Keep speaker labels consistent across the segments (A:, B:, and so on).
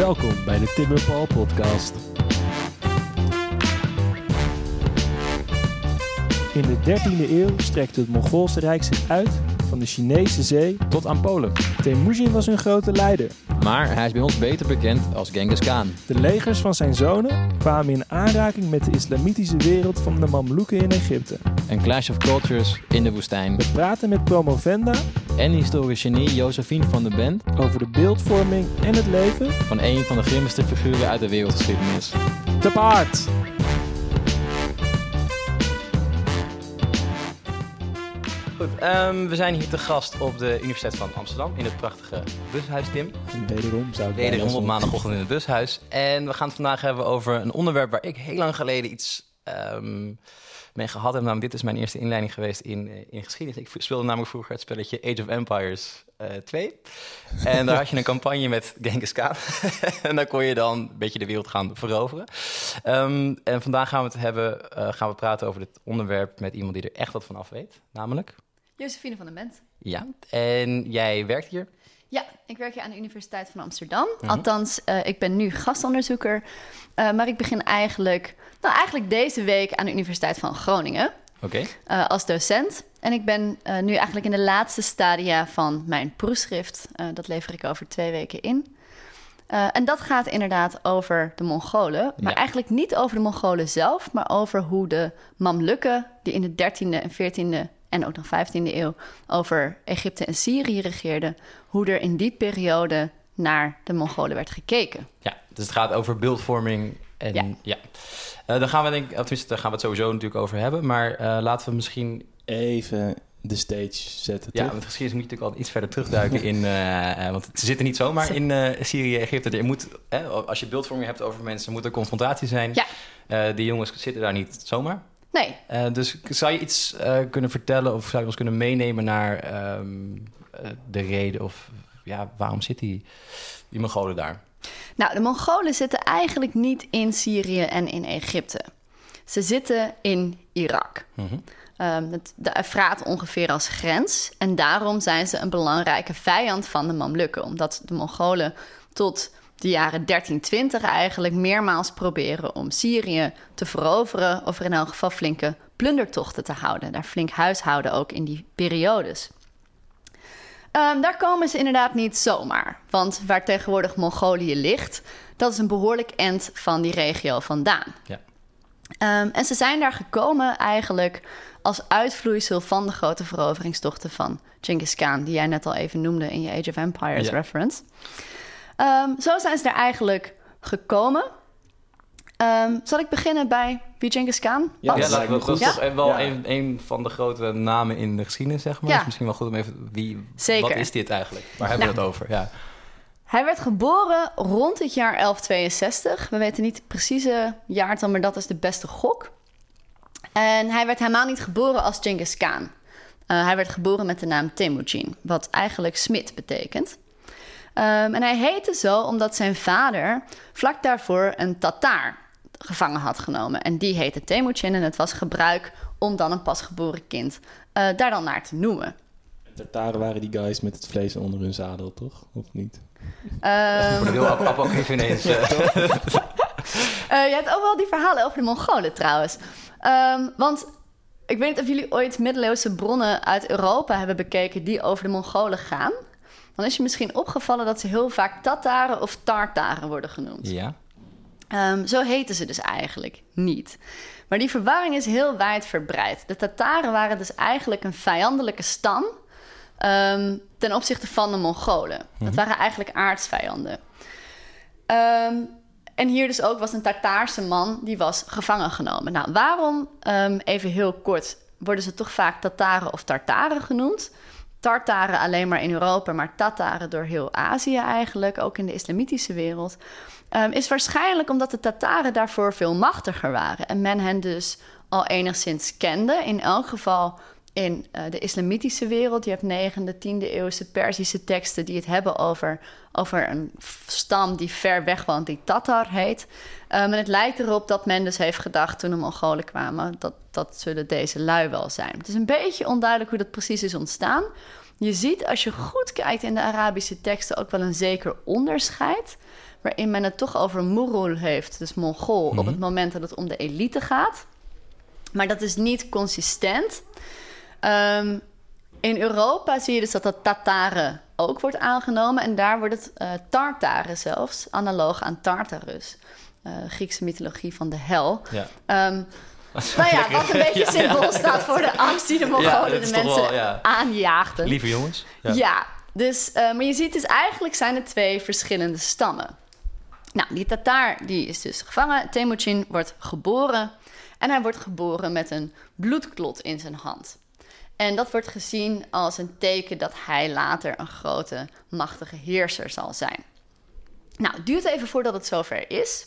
A: Welkom bij de Tim en Paul podcast. In de 13e eeuw strekte het Mongoolse Rijk zich uit van de Chinese zee.
B: Tot aan Polen.
A: Temujin was hun grote leider.
B: Maar hij is bij ons beter bekend als Genghis Khan.
A: De legers van zijn zonen kwamen in aanraking met de islamitische wereld van de Mamluken in Egypte.
B: Een clash of cultures in de woestijn.
A: We praten met promovenda
B: En historisch genie Josephine van der Bent
A: over de beeldvorming en het leven
B: van een van de grimmigste figuren uit de wereldgeschiedenis.
A: te paard.
C: Goed, ehm, we zijn hier te gast op de Universiteit van Amsterdam in het prachtige bushuis, Tim.
A: Wederom zou ik
C: Wederom op maandagochtend in het bushuis. En we gaan het vandaag hebben over een onderwerp waar ik heel lang geleden iets ehm, mee gehad heb. Namelijk, dit is mijn eerste inleiding geweest in, eh, in geschiedenis. Ik speelde namelijk vroeger het spelletje Age of Empires eh 2. En daar had je een campagne met Genghis Khan. en dan kon je dan een beetje de wereld gaan veroveren. Ehm, en vandaag gaan we het hebben, eh, gaan we praten over dit onderwerp met iemand die er echt wat van af weet. Namelijk...
D: Josephine van den Bent.
C: Ja, en jij werkt hier.
D: Ja, ik werk hier aan de Universiteit van Amsterdam. Althans, eh, ik ben nu gastonderzoeker. Eh, maar ik begin eigenlijk, nou eigenlijk deze week aan de Universiteit van Groningen
C: Oké.
D: eh, als docent. En ik ben nu eigenlijk in de laatste stadia van mijn proefschrift. Dat lever ik over twee weken in. En dat gaat inderdaad over de Mongolen. Maar
C: Ja.
D: eigenlijk niet over de Mongolen zelf, maar over hoe de Mamlukken, die in de 13e en 14e en ook nog 15e eeuw over Egypte en Syrië regeerden, hoe er in die periode naar de Mongolen werd gekeken.
C: Ja, dus het gaat over beeldvorming en ja.
D: Ja.
C: Eh, daar gaan we denk tenminste, daar gaan we het sowieso natuurlijk over hebben. Maar eh, laten we misschien,
A: Even de stage zetten,
C: ja,
A: toch?
C: want geschiedenis moet je natuurlijk al iets verder terugduiken in, eh, want ze zitten niet zomaar in eh, Syrië, Egypte. Er moet, hè, als je beeldvorming hebt over mensen, moet er confrontatie zijn.
D: Ja.
C: Eh, die jongens zitten daar niet zomaar.
D: Nee,
C: Eh, dus zou je iets eh, kunnen vertellen of zou je ons kunnen meenemen naar ehm, eh, de reden of ja, waarom zit die, die Mongolen daar?
D: Nou, de Mongolen zitten eigenlijk niet in Syrië en in Egypte. Ze zitten in Irak. Ehm, het, de Efraat ongeveer als grens. En daarom zijn ze een belangrijke vijand van de Mamlukken. Omdat de Mongolen tot de jaren 1320 eigenlijk meermaals proberen om Syrië te veroveren. Of er in elk geval flinke plundertochten te houden. Daar flink huishouden ook in die periodes. Ehm, daar komen ze inderdaad niet zomaar. Want waar tegenwoordig Mongolië ligt, dat is een behoorlijk end van die regio vandaan.
C: Ja.
D: Ehm, en ze zijn daar gekomen eigenlijk als uitvloeisel van de grote veroveringstochten van Genghis Khan, die jij net al even noemde in je Age of Empires
C: Ja.
D: reference. Ehm, zo zijn ze er eigenlijk gekomen. Ehm, zal ik beginnen bij wie Genghis Khan
A: Ja,
D: was?
C: Ja, laten we, dat is
D: Ja.
C: toch wel
A: Ja.
C: een, een van de grote namen in de geschiedenis, zeg maar.
D: Ja.
C: Dus misschien wel goed om even... Wie,
D: Zeker.
C: Wat is dit eigenlijk? Waar hebben we
D: Nou.
C: het over? Ja.
D: Hij werd geboren rond het jaar 1162. We weten niet het precieze jaartal, maar dat is de beste gok. En hij werd helemaal niet geboren als Genghis Khan. Eh, hij werd geboren met de naam Temujin, wat eigenlijk smid betekent. Ehm, en hij heette zo omdat zijn vader vlak daarvoor een Tataar gevangen had genomen. En die heette Temujin en het was gebruik om dan een pasgeboren kind eh, daar dan naar te noemen.
A: Tartaren waren die guys met het vlees onder hun zadel, toch? Of niet?
D: Ehm,
C: de heel apocryf ineens. Eh,
D: je hebt ook wel die verhalen over de Mongolen trouwens. Ehm, want ik weet niet of jullie ooit middeleeuwse bronnen uit Europa hebben bekeken die over de Mongolen gaan. Dan is je misschien opgevallen dat ze heel vaak Tataren of Tartaren worden genoemd.
C: ja.
D: Ehm, zo heten ze dus eigenlijk niet. Maar die verwarring is heel wijdverbreid. De Tataren waren dus eigenlijk een vijandelijke stam ehm, ten opzichte van de Mongolen. Dat waren eigenlijk aardsvijanden. Ehm, en hier dus ook was een Tartaarse man die was gevangen genomen. Nou, waarom, even heel kort, worden ze toch vaak Tataren of Tartaren genoemd? Tartaren alleen maar in Europa, maar Tataren door heel Azië eigenlijk, ook in de islamitische wereld. Ehm, is waarschijnlijk omdat de Tataren daarvoor veel machtiger waren. En men hen dus al enigszins kende. In elk geval in eh, de islamitische wereld. Je hebt 9e, 10e eeuwse Perzische teksten die het hebben over, over een stam die ver weg woont, die Tatar heet. Ehm, en het lijkt erop dat men dus heeft gedacht toen de Mongolen kwamen, dat, dat zullen deze lui wel zijn. Het is een beetje onduidelijk hoe dat precies is ontstaan. Je ziet als je goed kijkt in de Arabische teksten ook wel een zeker onderscheid. Waarin men het toch over Murul heeft, dus Mongool, op het moment dat het om de elite gaat. Maar dat is niet consistent. Ehm, in Europa zie je dus dat dat Tataren ook wordt aangenomen. En daar wordt het uh, Tartaren zelfs, analoog aan Tartarus. Uh, Griekse mythologie van de hel.
C: Ja.
D: Um, nou ja, wat een beetje symbool staat voor de angst die de Mongolen de mensen wel, aanjaagden.
C: Lieve jongens.
D: Ja, dus, uh, maar je ziet dus eigenlijk zijn er twee verschillende stammen. Nou, die Tataar die is dus gevangen. Temujin wordt geboren. En hij wordt geboren met een bloedklot in zijn hand. En dat wordt gezien als een teken dat hij later een grote, machtige heerser zal zijn. Nou, het duurt even voordat het zover is.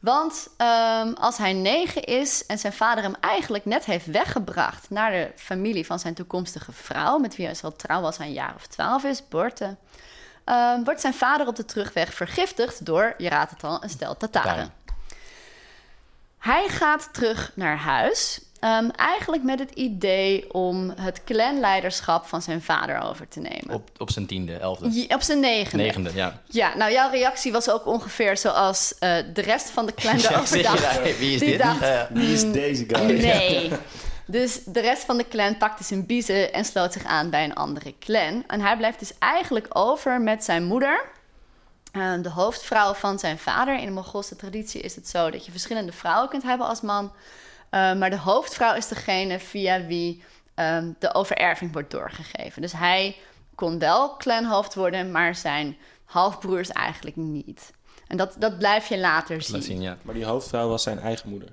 D: Want um, als hij negen is en zijn vader hem eigenlijk net heeft weggebracht naar de familie van zijn toekomstige vrouw, met wie hij zal trouwen als hij een jaar of twaalf is, Borte, um, wordt zijn vader op de terugweg vergiftigd door, je raadt het al, een stel Tataren. Hij gaat terug naar huis Um, eigenlijk met het idee om het clanleiderschap van zijn vader over te nemen.
C: Op, op zijn tiende, elfde?
D: Ja, op zijn negende.
C: Negende, ja.
D: Ja, nou jouw reactie was ook ongeveer zoals uh, de rest van de clan erover dacht.
C: Ja, wie is dit?
D: Dacht,
A: uh, wie is deze guy?
D: Nee. Dus de rest van de clan pakte zijn biezen en sloot zich aan bij een andere clan. En hij blijft dus eigenlijk over met zijn moeder... Uh, de hoofdvrouw van zijn vader. In de Mongoolse traditie is het zo dat je verschillende vrouwen kunt hebben als man. Uh, maar de hoofdvrouw is degene via wie um, de overerving wordt doorgegeven. Dus hij kon wel clanhoofd worden, maar zijn halfbroers eigenlijk niet. En dat, dat blijf je later zien.
C: zien ja.
A: Maar die hoofdvrouw was zijn eigen moeder.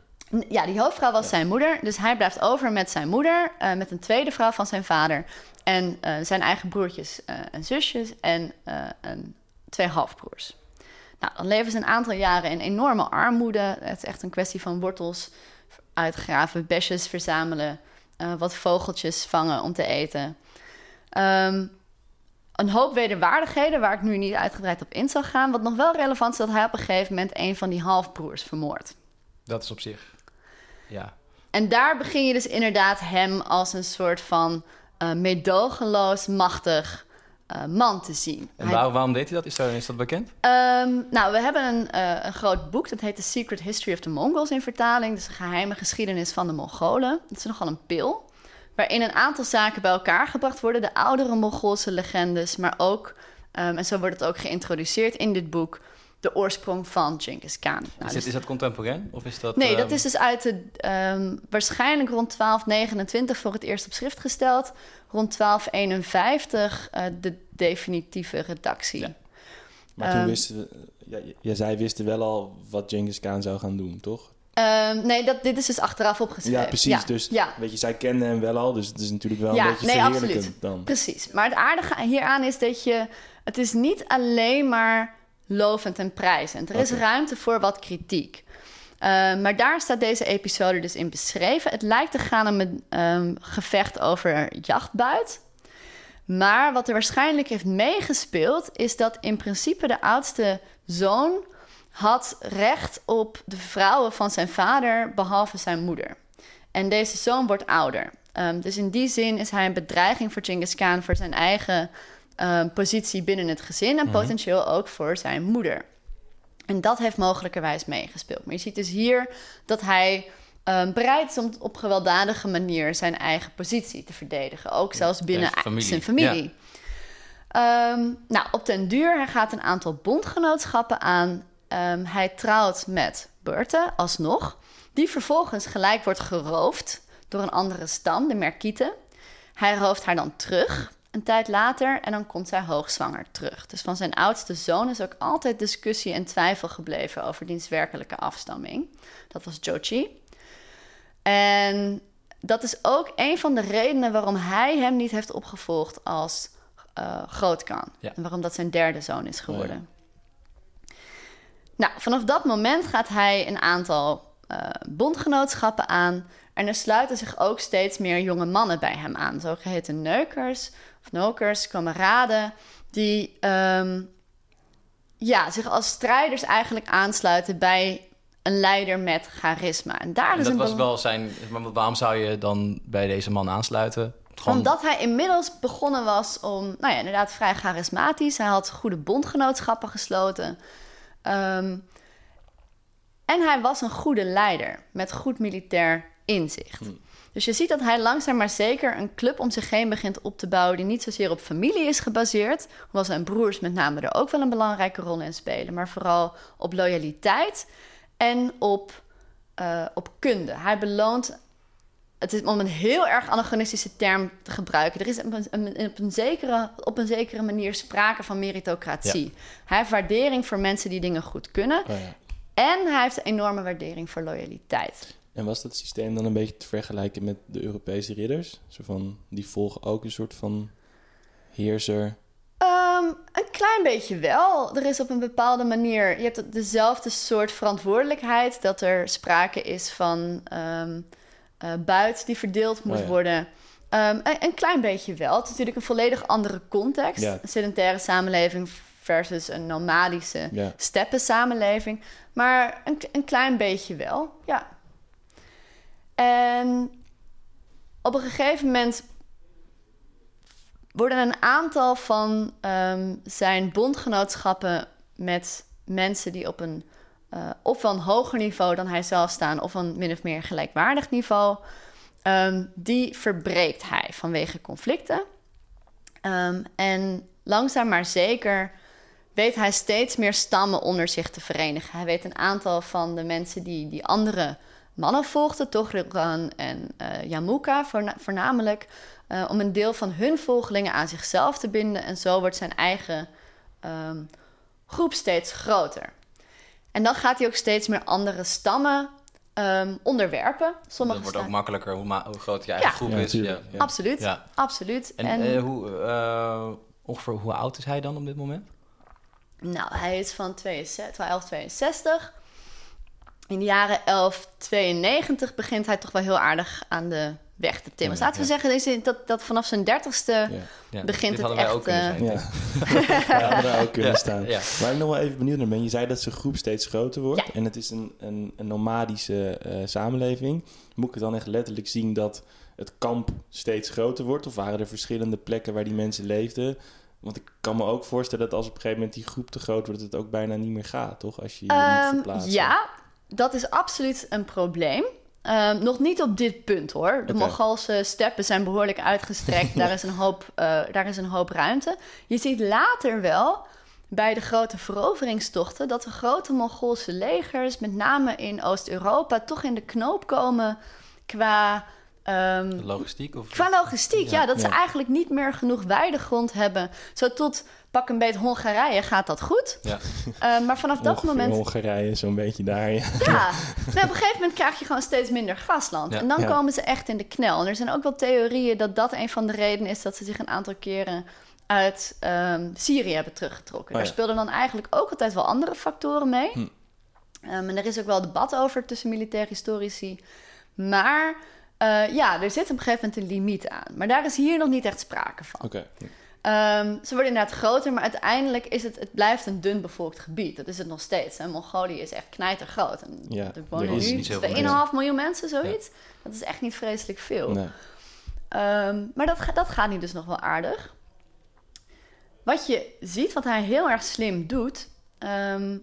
D: Ja, die hoofdvrouw was ja. zijn moeder. Dus hij blijft over met zijn moeder, uh, met een tweede vrouw van zijn vader. En uh, zijn eigen broertjes en zusjes en twee halfbroers. Nou, dan leven ze een aantal jaren in enorme armoede. Het is echt een kwestie van wortels uitgraven, besjes verzamelen, wat vogeltjes vangen om te eten. Um, een hoop wederwaardigheden waar ik nu niet uitgebreid op in zal gaan. Wat nog wel relevant is, dat hij op een gegeven moment een van die halfbroers vermoordt.
C: Dat is op zich, ja.
D: En daar begin je dus inderdaad hem als een soort van uh, meedogenloos, machtig uh, man te zien.
C: En waar, waarom deed hij dat? Is, dat? is dat bekend?
D: Um, nou, we hebben een, uh, een, groot boek, dat heet The Secret History of the Mongols in vertaling. Dus de geheime geschiedenis van de Mongolen. Dat is nogal een pil, waarin een aantal zaken bij elkaar gebracht worden. De oudere Mongoolse legendes, maar ook, um, en zo wordt het ook geïntroduceerd in dit boek, de oorsprong van Genghis Khan. Nou,
C: is, dit, dus... is dat contemporain? Of is dat,
D: nee,
C: um...
D: dat is dus uit de, um, waarschijnlijk rond 1229 voor het eerst op schrift gesteld. Rond 1251 uh, de definitieve redactie. Ja.
A: Maar toen wisten we, ja, ja, zij wisten wel al wat Genghis Khan zou gaan doen, toch?
D: Um, nee, dat, dit is dus achteraf opgeschreven.
A: Ja, precies.
D: Ja.
A: Dus
D: ja.
A: weet je, zij kenden hem wel al, dus het is natuurlijk wel
D: ja,
A: een beetje
D: nee,
A: verheerlijkend
D: absoluut.
A: dan.
D: Precies. Maar het aardige hieraan is dat je... Het is niet alleen maar lovend en prijzend. Er is ruimte voor wat kritiek. Uh, maar daar staat deze episode dus in beschreven. Het lijkt te gaan om een um, gevecht over jachtbuit. Maar wat er waarschijnlijk heeft meegespeeld... is dat in principe de oudste zoon had recht op de vrouwen van zijn vader... behalve zijn moeder. En deze zoon wordt ouder. Um, dus in die zin is hij een bedreiging voor Genghis Khan... voor zijn eigen uh, positie binnen het gezin... en
C: Mhm.
D: potentieel ook voor zijn moeder. En dat heeft mogelijkerwijs meegespeeld. Maar je ziet dus hier dat hij um, bereid is om op gewelddadige manier zijn eigen positie te verdedigen. Ook zelfs binnen
C: familie.
D: zijn familie. Um, nou, op den duur, hij gaat een aantal bondgenootschappen aan. Um, hij trouwt met Berthe, alsnog. Die vervolgens gelijk wordt geroofd door een andere stam, de Merkieten. Hij rooft haar dan terug een tijd later en dan komt zij hoogzwanger terug. Dus van zijn oudste zoon is ook altijd discussie en twijfel gebleven over diens werkelijke afstamming. Dat was Jochi. En dat is ook een van de redenen waarom hij hem niet heeft opgevolgd als uh, grootkan.
C: Ja.
D: En waarom dat zijn derde zoon is geworden. Oh, ja. Nou, vanaf dat moment gaat hij een aantal uh, bondgenootschappen aan. En er sluiten zich ook steeds meer jonge mannen bij hem aan. Zogeheten neukers of nokers, kameraden, die um, ja, zich als strijders eigenlijk aansluiten bij een leider met charisma. En daar
C: En
D: is
C: dat
D: een
C: was wel zijn... Maar waarom zou je dan bij deze man aansluiten? Gewoon-
D: Omdat hij inmiddels begonnen was om, nou ja, inderdaad vrij charismatisch. Hij had goede bondgenootschappen gesloten. Ehm, en hij was een goede leider met goed militair inzicht. Dus je ziet dat hij langzaam maar zeker een club om zich heen begint op te bouwen... die niet zozeer op familie is gebaseerd... hoewel zijn broers met name er ook wel een belangrijke rol in spelen... maar vooral op loyaliteit en op, eh, op kunde. Hij beloont het is om een heel erg anachronistische term te gebruiken. Er is op een, een- op een, zekere, op een zekere manier sprake van meritocratie. Hij heeft waardering voor mensen die dingen goed kunnen.
A: Oh, ja.
D: En hij heeft een enorme waardering voor loyaliteit.
A: En was dat systeem dan een beetje te vergelijken met de Europese ridders? Zo van, die volgen ook een soort van heerser.
D: Ehm, een klein beetje wel. Er is op een bepaalde manier... Je hebt dezelfde soort verantwoordelijkheid... dat er sprake is van eh, buit die verdeeld moet
A: Oh ja.
D: worden. Ehm, een, een klein beetje wel. Het is natuurlijk een volledig andere context.
A: Ja.
D: Een sedentaire samenleving versus een nomadische
A: Ja.
D: steppensamenleving. Maar een, een klein beetje wel, ja. En op een gegeven moment worden een aantal van ehm, zijn bondgenootschappen met mensen die op een eh ofwel een hoger niveau dan hij zelf staan, of een min of meer gelijkwaardig niveau, ehm, die verbreekt hij vanwege conflicten. Ehm, en langzaam maar zeker weet hij steeds meer stammen onder zich te verenigen. Hij weet een aantal van de mensen die, die andere mannen volgden, Tochrigan en eh Yamuka voorna- voornamelijk, eh, om een deel van hun volgelingen aan zichzelf te binden. En zo wordt zijn eigen ehm, groep steeds groter. En dan gaat hij ook steeds meer andere stammen ehm, onderwerpen. Sommige
C: dat wordt ook makkelijker hoe, ma- hoe groot je eigen
D: Ja.
C: groep
A: Ja,
C: is. Ja.
A: Ja.
D: Absoluut,
C: Ja.
D: absoluut.
C: En,
D: En,
C: eh, hoe, eh, ongeveer hoe oud is hij dan op dit moment?
D: Nou, hij is van 62, 1162. In de jaren 1192 begint hij toch wel heel aardig aan de weg te timmen.
C: Ja,
D: Laten we zeggen deze- dat, dat vanaf zijn dertigste...
A: Ja.
C: Ja,
D: Begint
C: dit
D: het
C: hadden wij
D: echt,
C: ook kunnen
D: eh,
C: zijn.
A: Ja, ja hadden daar ook kunnen staan.
C: ja.
A: Waar ik nog wel even benieuwd naar ben, je zei dat zijn groep steeds groter wordt.
D: Ja.
A: En het is een, een, een nomadische eh, samenleving. Moet ik het dan echt letterlijk zien dat het kamp steeds groter wordt? Of waren er verschillende plekken waar die mensen leefden? Want ik kan me ook voorstellen dat als op een gegeven moment die groep te groot wordt, dat het ook bijna niet meer gaat, toch? Als je je
D: Ehm,
A: moet verplaatsen.
D: ja, dat is absoluut een probleem. Ehm, nog niet op dit punt hoor. De
A: Oké.
D: Mongoolse steppen zijn behoorlijk uitgestrekt. daar, is een hoop, eh, daar is een hoop ruimte. Je ziet later wel bij de grote veroveringstochten dat de grote Mongoolse legers, met name in Oost-Europa, toch in de knoop komen qua. Ehm,
C: Logistiek? Of...
D: Qua logistiek, ja,
A: Ja,
D: dat ze eigenlijk niet meer genoeg weidegrond hebben. Zo tot pak een beet Hongarije gaat dat goed.
C: Ja.
D: Eh, maar vanaf dat
A: Ongeveer
D: moment
A: Hongarije, zo'n beetje daar. Ja.
D: ja, nou, op een gegeven moment krijg je gewoon steeds minder grasland.
C: Ja.
D: En dan
A: Ja.
D: komen ze echt in de knel. En er zijn ook wel theorieën dat dat een van de redenen is... dat ze zich een aantal keren uit ehm, Syrië hebben teruggetrokken.
A: Oh,
D: Daar speelden dan eigenlijk ook altijd wel andere factoren mee.
A: Hm.
D: Ehm, en er is ook wel debat over tussen militair historici. Maar eh, ja, er zit op een gegeven moment een limiet aan. Maar daar is hier nog niet echt sprake van.
A: Oké.
D: Ehm, ze worden inderdaad groter, maar uiteindelijk is het, het blijft een dun bevolkt gebied. Dat is het nog steeds. Hè. Mongolië is echt knijtergroot. En
A: Ja,
D: er wonen nu
C: niet zoveel
D: 2,5 miljoen mensen, zoiets. Dat is echt niet vreselijk veel.
A: Nee.
D: Ehm, maar dat, dat gaat nu dus nog wel aardig. Wat je ziet, wat hij heel erg slim doet, ehm,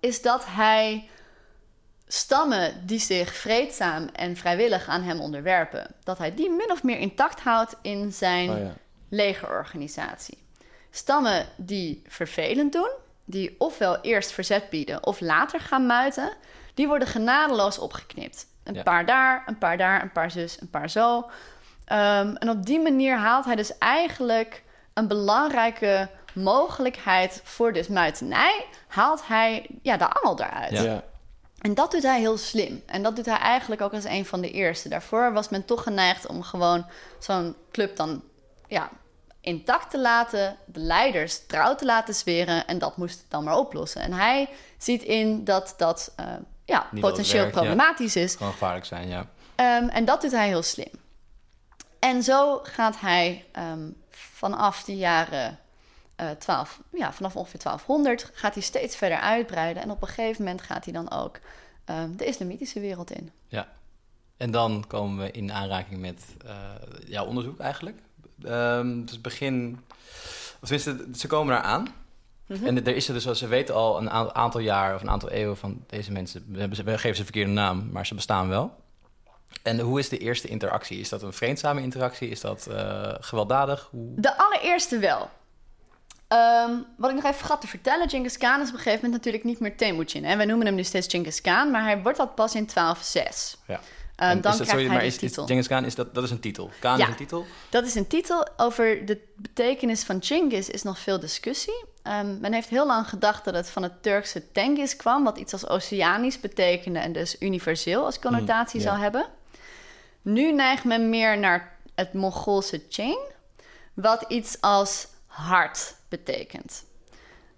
D: is dat hij stammen die zich vreedzaam en vrijwillig aan hem onderwerpen, dat hij die min of meer intact houdt in zijn
A: Oh, ja.
D: legerorganisatie. Stammen die vervelend doen, die ofwel eerst verzet bieden of later gaan muiten, die worden genadeloos opgeknipt. Een
C: Ja.
D: paar daar, een paar daar, een paar zus, een paar zo. Ehm, en op die manier haalt hij dus eigenlijk een belangrijke mogelijkheid voor dus muitenij, haalt hij ja, de angel eruit.
C: Ja.
D: En dat doet hij heel slim. En dat doet hij eigenlijk ook als een van de eerste. Daarvoor was men toch geneigd om gewoon zo'n club dan ja, intact te laten, de leiders trouw te laten zweren en dat moest het dan maar oplossen. En hij ziet in dat dat eh, ja,
C: Niet
D: potentieel
C: werkt, ja.
D: problematisch is.
C: Kan gevaarlijk zijn, ja.
D: Ehm, en dat doet hij heel slim. En zo gaat hij ehm, vanaf de jaren eh 12, ja, vanaf ongeveer 1200 gaat hij steeds verder uitbreiden. En op een gegeven moment gaat hij dan ook ehm, de islamitische wereld in.
C: En dan komen we in aanraking met eh, jouw onderzoek eigenlijk. Ehm, dus begin... Of tenminste, ze komen daar aan.
D: Mhm.
C: En er is er dus, zoals ze weten al een aantal jaar of een aantal eeuwen van deze mensen. We geven ze een verkeerde naam, maar ze bestaan wel. En hoe is de eerste interactie? Is dat een vreedzame interactie? Is dat eh, gewelddadig? Hoe...
D: De allereerste wel. Ehm, wat ik nog even vergat te vertellen, Genghis Khan is op een gegeven moment natuurlijk niet meer Temujin. Hè? Wij noemen hem nu steeds Genghis Khan, maar hij wordt dat pas in 1206.
C: Ja.
D: Dan
C: is dat,
D: krijgt
C: sorry, maar
D: de
C: is, is
D: titel.
C: Genghis Khan, is dat, dat is een titel? Khan
D: Ja.
C: is een titel?
D: Dat is een titel. Over de betekenis van Genghis is nog veel discussie. Ehm, men heeft heel lang gedacht dat het van het Turkse Tengiz kwam, wat iets als oceanisch betekende en dus universeel als connotatie
A: Mm, ja.
D: zou hebben. Nu neigt men meer naar het Mongoolse Ching, wat iets als hart betekent.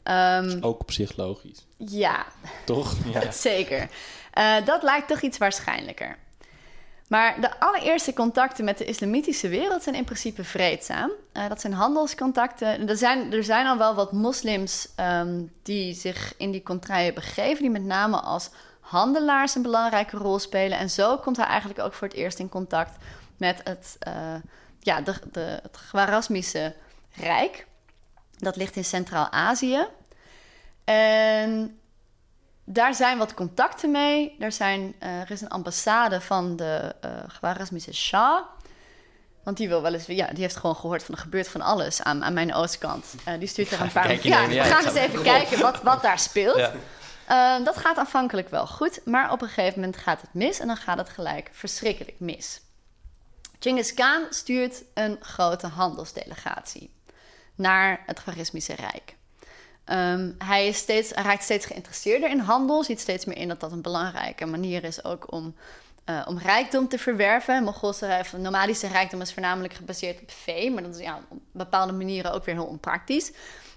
D: Ehm,
A: Ook op zich logisch,
D: ja,
A: toch? Ja.
D: Zeker. Eh, dat lijkt toch iets waarschijnlijker. Maar de allereerste contacten met de islamitische wereld zijn in principe vreedzaam. Eh, dat zijn handelscontacten. Er zijn, er zijn al wel wat moslims ehm, die zich in die contraien begeven, die met name als handelaars een belangrijke rol spelen. En zo komt hij eigenlijk ook voor het eerst in contact met het, eh, ja, de, de, het Khwarasmische Rijk. Dat ligt in Centraal-Azië. En daar zijn wat contacten mee. Er, zijn, eh, er is een ambassade van de uh, Shah. Want die wil wel eens, ja, die heeft gewoon gehoord van er gebeurt van alles aan, aan mijn oostkant. Eh, die stuurt er een paar. Ja, we gaan eens even kijken wat, wat daar speelt.
C: Ja.
D: Dat gaat aanvankelijk wel goed, maar op een gegeven moment gaat het mis en dan gaat het gelijk verschrikkelijk mis. Genghis Khan stuurt een grote handelsdelegatie naar het Khwarezmische Rijk. Ehm, hij, is steeds, hij raakt steeds geïnteresseerder in handel, ziet steeds meer in dat dat een belangrijke manier is ook om, eh, om rijkdom te verwerven. Mongoolse of nomadische rijkdom is voornamelijk gebaseerd op vee, maar dat is ja, op bepaalde manieren ook weer heel onpraktisch.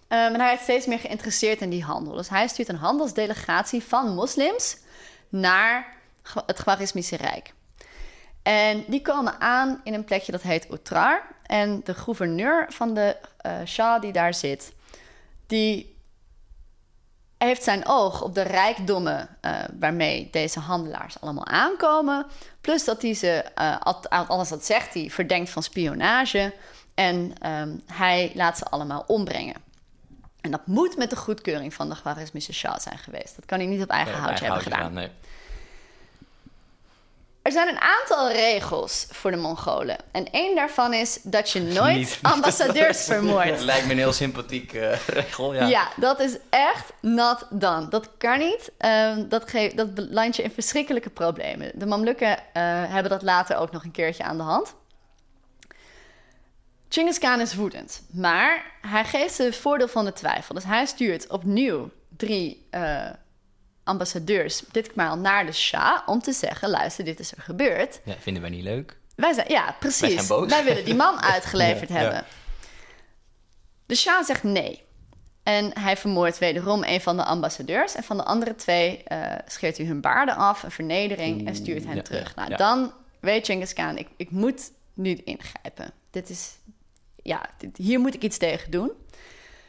D: Ehm, en hij is steeds meer geïnteresseerd in die handel. Dus hij stuurt een handelsdelegatie van moslims naar het Khwarezmische Rijk. En die komen aan in een plekje dat heet Utrar. En de gouverneur van de eh Shah die daar zit, die heeft zijn oog op de rijkdommen eh, waarmee deze handelaars allemaal aankomen. Plus dat hij ze, al- alles wat zegt, hij verdenkt van spionage. En ehm, hij laat ze allemaal ombrengen. En dat moet met de goedkeuring van de Khwarezmische Shah zijn geweest. Dat kan hij niet op eigen
C: Ja,
D: houtje hebben gedaan.
C: houtje Nee.
D: Er zijn een aantal regels voor de Mongolen. En één daarvan is dat je nooit
C: Niet-
D: ambassadeurs
C: Het
D: vermoordt.
C: lijkt me een heel sympathiek eh, regel, ja.
D: Ja. dat is echt not done. Dat kan niet. Ehm, dat, geeft, dat belandt je in verschrikkelijke problemen. De Mamlukken eh, hebben dat later ook nog een keertje aan de hand. Genghis Khan is woedend, maar hij geeft ze het voordeel van de twijfel. Dus hij stuurt opnieuw drie eh, ambassadeurs, ditmaal naar de Shah, om te zeggen: luister, dit is er gebeurd.
C: Ja, vinden wij niet leuk.
D: Wij zijn, ja, precies.
C: Wij zijn boos.
D: Wij willen die man uitgeleverd
C: Ja,
D: hebben.
C: ja.
D: De Shah zegt nee. En hij vermoordt wederom een van de ambassadeurs. En van de andere twee eh, scheert hij hun baarden af, een vernedering, en stuurt hen
C: ja,
D: terug. nou, dan weet Genghis Khan, ik, ik moet nu ingrijpen. Dit is, ja, dit- hier moet ik iets tegen doen.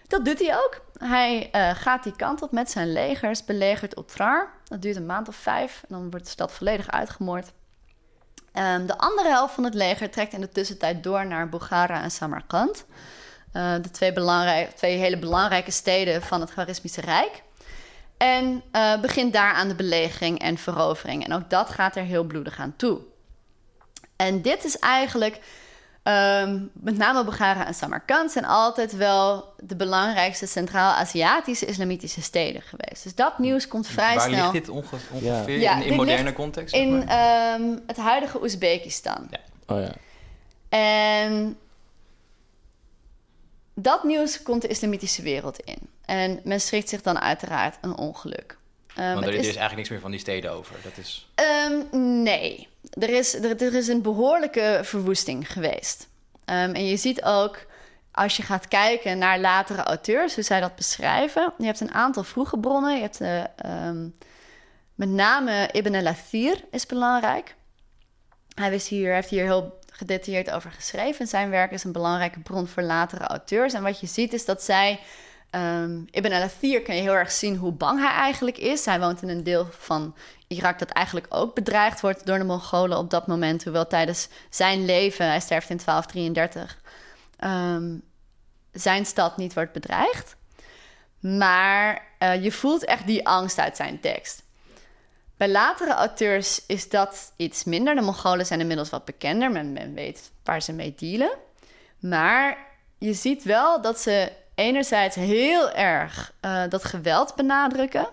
D: Dat doet hij ook. Hij eh, gaat die kant op met zijn legers, belegert Otrar. Dat duurt een maand of vijf. En dan wordt de stad volledig uitgemoord. Ehm, de andere helft van het leger trekt in de tussentijd door naar Bukhara en Samarkand. Eh, de twee, twee hele belangrijke steden van het Khwarezmische Rijk. En eh, begint daar aan de belegering en verovering. En ook dat gaat er heel bloedig aan toe. En dit is eigenlijk, ehm, met name Bukhara en Samarkand, zijn altijd wel de belangrijkste Centraal-Aziatische islamitische steden geweest. Dus dat nieuws komt vrij
C: Waar
D: snel
C: ligt dit onge- ongeveer
D: Ja,
C: in, in
D: dit
C: moderne
D: ligt
C: context? zeg
D: in ehm, het huidige Oezbekistan.
C: Ja.
A: Oh ja.
D: En dat nieuws komt de islamitische wereld in. En men schrikt zich dan uiteraard een ongeluk. Ehm,
C: Want er is
D: is-
C: eigenlijk niks meer van die steden over. Dat is...
D: Ehm, nee, er is, er, er is een behoorlijke verwoesting geweest. Ehm, en je ziet ook, als je gaat kijken naar latere auteurs, hoe zij dat beschrijven. Je hebt een aantal vroege bronnen. Je hebt eh, ehm, met name Ibn al-Athir is belangrijk. Hij wist hier, heeft hier heel gedetailleerd over geschreven. Zijn werk is een belangrijke bron voor latere auteurs. En wat je ziet is dat zij Um, Ibn al-Athir kan je heel erg zien hoe bang hij eigenlijk is. Hij woont in een deel van Irak dat eigenlijk ook bedreigd wordt door de Mongolen op dat moment. Hoewel tijdens zijn leven, hij sterft in 1233, um, zijn stad niet wordt bedreigd. Maar uh, je voelt echt die angst uit zijn tekst. Bij latere auteurs is dat iets minder. De Mongolen zijn inmiddels wat bekender. Men, men weet waar ze mee dealen. Maar je ziet wel dat ze enerzijds heel erg uh, dat geweld benadrukken.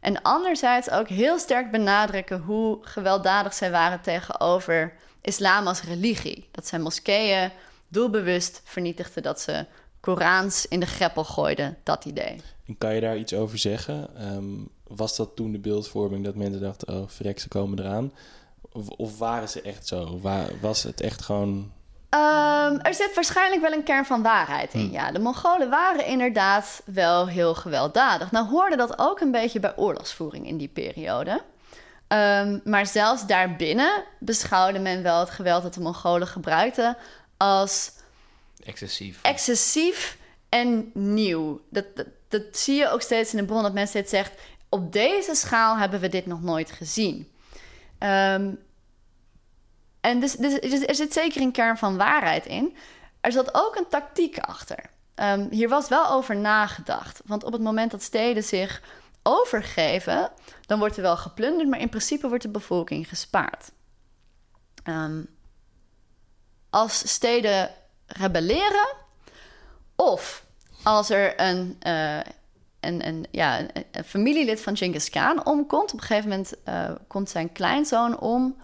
D: En anderzijds ook heel sterk benadrukken hoe gewelddadig zij waren tegenover islam als religie. Dat zij moskeeën doelbewust vernietigden, dat ze Korans in de greppel gooiden, dat idee.
A: En kan je daar iets over zeggen? Um, was dat toen de beeldvorming dat mensen dachten, oh frek, ze komen eraan? Of, of waren ze echt zo? Was het echt gewoon
D: Um, er zit waarschijnlijk wel een kern van waarheid in. Hmm. Ja, de Mongolen waren inderdaad wel heel gewelddadig. Nou hoorde dat ook een beetje bij oorlogsvoering in die periode. Um, maar zelfs daarbinnen beschouwde men wel het geweld dat de Mongolen gebruikten als
C: excessief.
D: Excessief en nieuw. Dat, dat, dat zie je ook steeds in de bron dat mensen steeds zegt: op deze schaal hebben we dit nog nooit gezien. Um, en dus, dus, dus, er zit zeker een kern van waarheid in. Er zat ook een tactiek achter. Um, hier was wel over nagedacht. Want op het moment dat steden zich overgeven, dan wordt er wel geplunderd, maar in principe wordt de bevolking gespaard. Um, als steden rebelleren, of als er een, uh, een, een, ja, een, familielid van Genghis Khan omkomt, op een gegeven moment uh, komt zijn kleinzoon om.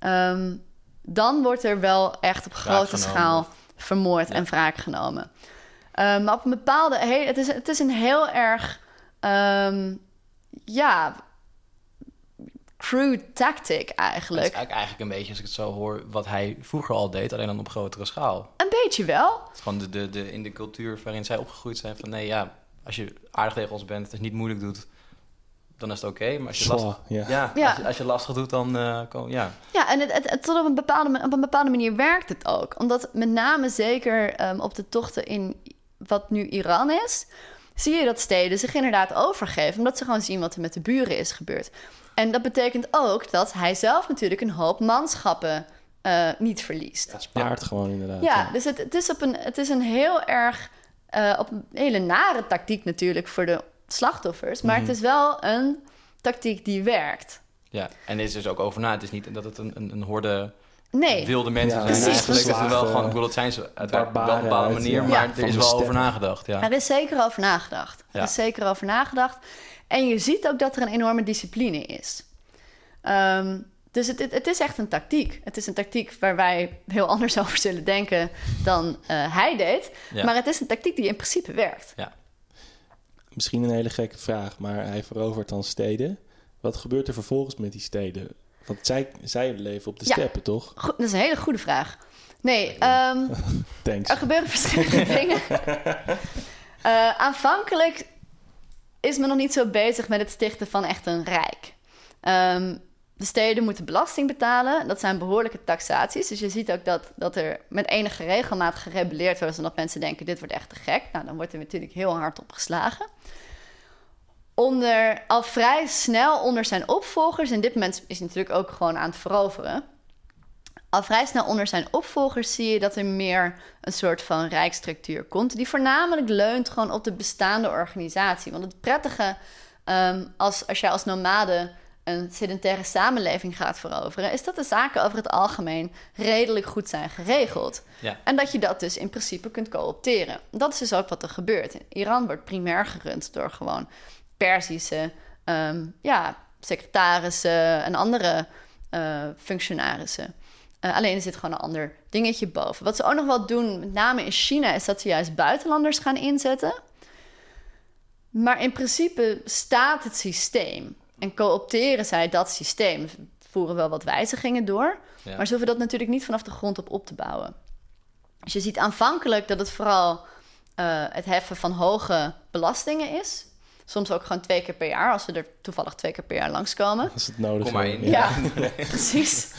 D: Um, dan wordt er wel echt op grote schaal vermoord en wraak genomen. Uh, maar op een bepaalde... Het, is, het is een heel erg... Um, ja, crude tactic eigenlijk.
C: Het is eigenlijk een beetje, als ik het zo hoor, wat hij vroeger al deed, alleen dan op grotere schaal.
D: Een beetje wel.
C: Het is gewoon de, de, de, in de cultuur waarin zij opgegroeid zijn van nee, ja, als je aardig tegen ons bent, het niet moeilijk doet, dan is het oké. Maar als je, lastig, ja. ja, Als, je, als je lastig doet, dan uh, kom, ja.
D: Ja, en het, het, tot op een, bepaalde, op een bepaalde manier werkt het ook. Omdat met name zeker um, op de tochten in wat nu Iran is... zie je dat steden zich inderdaad overgeven... omdat ze gewoon zien wat er met de buren is gebeurd. En dat betekent ook dat hij zelf natuurlijk een hoop manschappen uh, niet verliest.
A: Het spaart ja. gewoon inderdaad.
D: Ja, ja. dus het, het, is op een, het is een heel erg... Uh, op een hele nare tactiek natuurlijk voor de slachtoffers. Maar het mhm. is wel een tactiek die werkt.
C: Ja, en er is dus ook over na. Het is niet dat het een, een, een horde
D: nee.
C: wilde mensen ja, zijn. Precies. Eigenlijk is wel gewoon, ik bedoel, het zijn ze uiteraard wel op een bepaalde manier, maar er is wel over nagedacht. Ja.
D: Er is zeker over nagedacht. Er is zeker over nagedacht. En je ziet ook dat er een enorme discipline is. Um, dus het, het, het, is echt een tactiek. Het is een tactiek waar wij heel anders over zullen denken dan uh, hij deed. Maar het is een tactiek die in principe werkt.
C: Ja.
A: Misschien een hele gekke vraag, maar hij verovert dan steden. Wat gebeurt er vervolgens met die steden? Want zij, zij leven op de steppen, toch?
D: dat is een hele goede vraag. Nee, um,
A: Thanks.
D: er gebeuren verschillende dingen. Uh, aanvankelijk is men nog niet zo bezig met het stichten van echt een rijk. Um, de steden moeten belasting betalen. Dat zijn behoorlijke taxaties. Dus je ziet ook dat, dat er met enige regelmaat gerebelleerd wordt... zodat mensen denken, dit wordt echt te gek. Nou, dan wordt er natuurlijk heel hard op geslagen. Onder, al vrij snel onder zijn opvolgers... en dit moment is natuurlijk ook gewoon aan het veroveren... al vrij snel onder zijn opvolgers zie je dat er meer een soort van rijksstructuur komt... die voornamelijk leunt gewoon op de bestaande organisatie. Want het prettige, um, als, als jij als nomade een sedentaire samenleving gaat veroveren, is dat de zaken over het algemeen redelijk goed zijn geregeld.
C: Ja.
D: En dat je dat dus in principe kunt coopteren. Dat is dus ook wat er gebeurt. Iran wordt primair gerund door gewoon Perzische um, ja, secretarissen en andere uh, functionarissen. Uh, alleen er zit gewoon een ander dingetje boven. Wat ze ook nog wel doen, met name in China, is dat ze juist buitenlanders gaan inzetten. Maar in principe staat het systeem. En coopteren zij dat systeem. Voeren wel wat wijzigingen door. Maar ze hoeven dat natuurlijk niet vanaf de grond op op te bouwen. Dus je ziet aanvankelijk dat het vooral uh, het heffen van hoge belastingen is. Soms ook gewoon twee keer per jaar, als ze er toevallig twee keer per jaar langskomen.
A: Als het nodig
C: Kom maar in.
D: Ja, precies.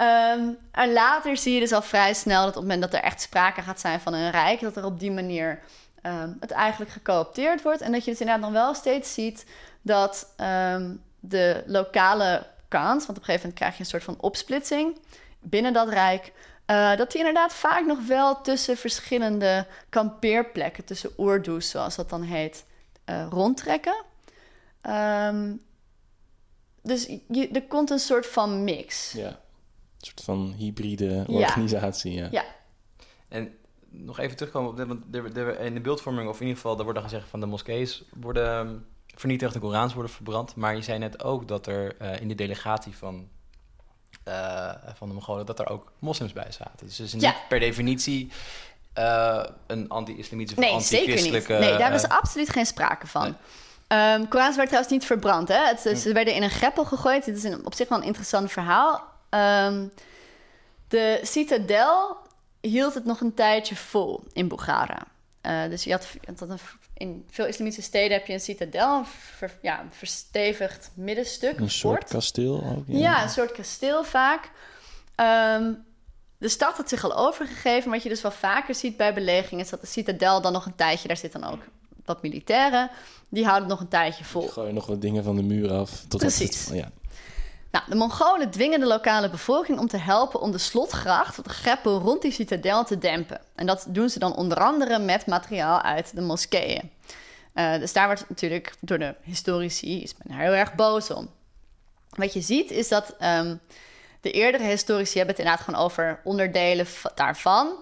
D: Um, en later zie je dus al vrij snel dat op het moment dat er echt sprake gaat zijn van een rijk, dat er op die manier ehm, het eigenlijk gecoopteerd wordt. En dat je dus inderdaad nog wel steeds ziet dat ehm, de lokale kant, want op een gegeven moment krijg je een soort van opsplitsing binnen dat rijk. eh, dat die inderdaad vaak nog wel tussen verschillende kampeerplekken, tussen oerdoes, zoals dat dan heet, eh, rondtrekken. Ehm, dus je, er komt een soort van mix.
A: Ja. Een soort van hybride organisatie, ja.
D: Ja.
C: En nog even terugkomen op dit, want in de beeldvorming, of in ieder geval, er wordt dan gezegd van de moskees worden ehm, vernietigd, de Korans worden verbrand. Maar je zei net ook dat er eh, in de delegatie van, eh, van de Mongolen, dat er ook moslims bij zaten. Dus het is niet
D: Ja.
C: per definitie eh, een anti-islamitische of
D: Nee,
C: anti-christelijke...
D: Nee, daar
C: eh,
D: absoluut geen sprake van.
C: nee.
D: Ehm, Korans werd trouwens niet verbrand. Hè? Het,
C: Hm.
D: Ze werden in een greppel gegooid. Dit is een, op zich wel een interessant verhaal. Ehm, de citadel hield het nog een tijdje vol in Bukhara. Eh, dus je had, een- in veel islamitische steden heb je een citadel, een, ver- ja, een verstevigd middenstuk,
A: Een soort kasteel ook.
D: Ja, een soort kasteel vaak. Ehm, de stad had zich al overgegeven. Wat je dus wel vaker ziet bij belegingen... is dat de citadel dan nog een tijdje... daar zitten dan ook wat militairen... die houden het nog een tijdje vol.
A: Gooi je nog wat dingen van de muur af. Tot
D: Precies.
A: Het, ja.
D: Nou, de Mongolen dwingen de lokale bevolking om te helpen... om de slotgracht, de greppel rond die citadel te dempen. En dat doen ze dan onder andere met materiaal uit de moskeeën. Eh, dus daar wordt natuurlijk door de historici is men heel erg boos om. Wat je ziet is dat ehm, de eerdere historici hebben het inderdaad gewoon over onderdelen daarvan.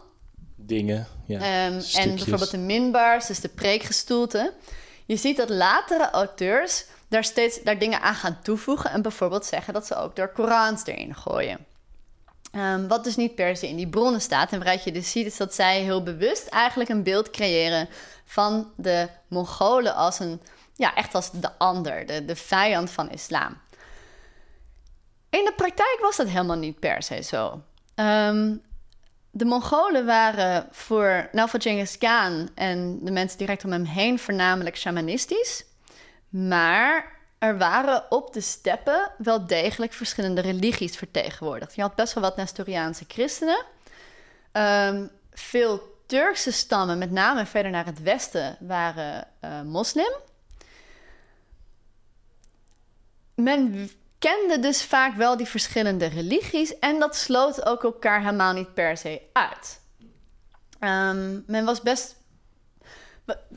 A: Dingen, ja.
D: Ehm, en bijvoorbeeld de minbars, dus de preekgestoelte. Je ziet dat latere auteurs daar steeds daar dingen aan gaan toevoegen... en bijvoorbeeld zeggen dat ze ook er Korans erin gooien. Ehm, wat dus niet per se in die bronnen staat. En waaruit je dus ziet is dat zij heel bewust eigenlijk een beeld creëren... van de Mongolen als een, ja, echt als de ander, de, de vijand van islam. In de praktijk was dat helemaal niet per se zo. Ehm, de Mongolen waren voor, nou Genghis Khan en de mensen direct om hem heen voornamelijk shamanistisch. Maar er waren op de steppen wel degelijk verschillende religies vertegenwoordigd. Je had best wel wat Nestoriaanse christenen. Ehm, veel Turkse stammen, met name verder naar het westen, waren eh, moslim. Men kende dus vaak wel die verschillende religies en dat sloot ook elkaar helemaal niet per se uit. Ehm, men was best.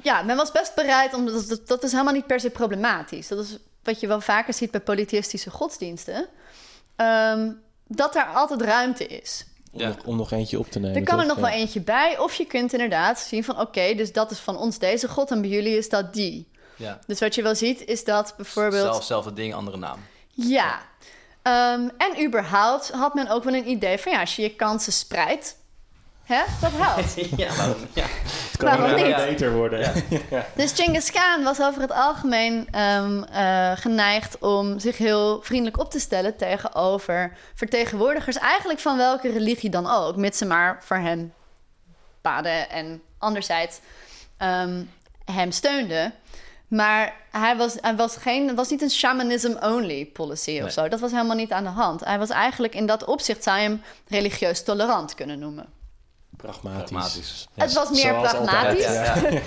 D: Ja, men was best bereid om. Dat, dat, is helemaal niet per se problematisch. Dat is wat je wel vaker ziet bij polytheïstische godsdiensten. Ehm, dat daar altijd ruimte is.
A: Om,
C: Ja.
A: nog, om nog eentje op te nemen.
D: Er kan er nog wel eentje bij. Of je kunt inderdaad zien van... oké, dus dat is van ons deze god... en bij jullie is dat die.
C: Ja.
D: Dus wat je wel ziet is dat bijvoorbeeld...
C: Zelf, zelfde ding, andere naam.
D: Ja. Ehm, en überhaupt had men ook wel een idee van... ja, als je je kansen spreidt... Hè, dat helpt.
C: ja, waarom, ja.
A: Het kan
D: Waarom niet?
A: beter worden.
D: Dus Genghis Khan was over het algemeen ehm, eh, geneigd om zich heel vriendelijk op te stellen tegenover vertegenwoordigers, eigenlijk van welke religie dan ook, mits ze maar voor hem baden en anderzijds ehm, hem steunden. Maar hij was, hij was, geen, het was niet een shamanism-only policy of
C: Nee.
D: zo. Dat was helemaal niet aan de hand. Hij was eigenlijk in dat opzicht, zou je hem religieus tolerant kunnen noemen.
A: Pragmatisch.
C: Pragmatisch.
D: Het was meer
A: zoals
D: pragmatisch.
A: altijd,
C: Ja,
A: ja.
C: ja.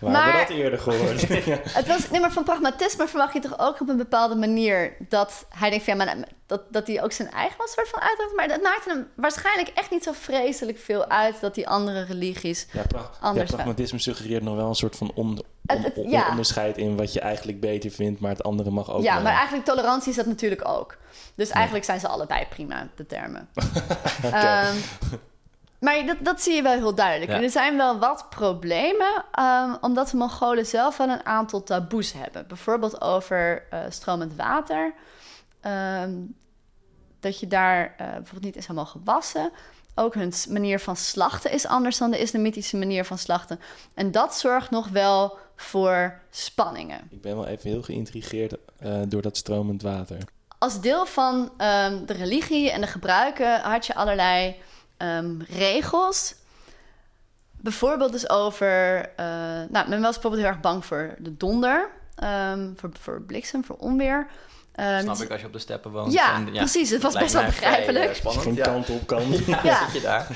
A: We
D: Maar-
A: hebben dat eerder gehoord.
D: Het was, nee, maar van pragmatisme verwacht je toch ook op een bepaalde manier dat hij denkt van ja, maar dat, dat hij ook zijn eigen soort van uitdraagt. Maar dat maakte hem waarschijnlijk echt niet zo vreselijk veel uit dat die andere religies.
A: Ja, pra- ja, pragmatisme suggereert nog wel een soort van on-
D: Het-
A: on-
D: het-
A: on-
D: ja.
A: onderscheid in wat je eigenlijk beter vindt, maar het andere mag ook
D: ja, maar eigenlijk tolerantie is dat natuurlijk ook. Dus eigenlijk zijn ze allebei prima, de termen. Ehm, maar dat, dat zie je wel heel duidelijk.
C: Ja.
D: Er zijn wel wat problemen, ehm, omdat de Mongolen zelf wel een aantal taboes hebben. Bijvoorbeeld over eh, stromend water. Ehm, dat je daar eh, bijvoorbeeld niet eens helemaal gewassen. Ook hun manier van slachten is anders dan de islamitische manier van slachten. En dat zorgt nog wel voor spanningen.
A: Ik ben wel even heel geïntrigeerd eh, door dat stromend water.
D: Als deel van ehm, de religie en de gebruiken had je allerlei ehm, regels. Bijvoorbeeld dus over... eh, nou, men was bijvoorbeeld heel erg bang voor de donder. ehm, voor, voor bliksem, voor onweer. Ehm,
C: Snap ik als je op de steppen woont.
D: Ja,
C: en-
D: precies. Het was best wel
C: vrij,
D: begrijpelijk.
C: eh, spannend. Ja.
A: kant op kan.
C: Ja,
D: Ja.
C: zit je daar.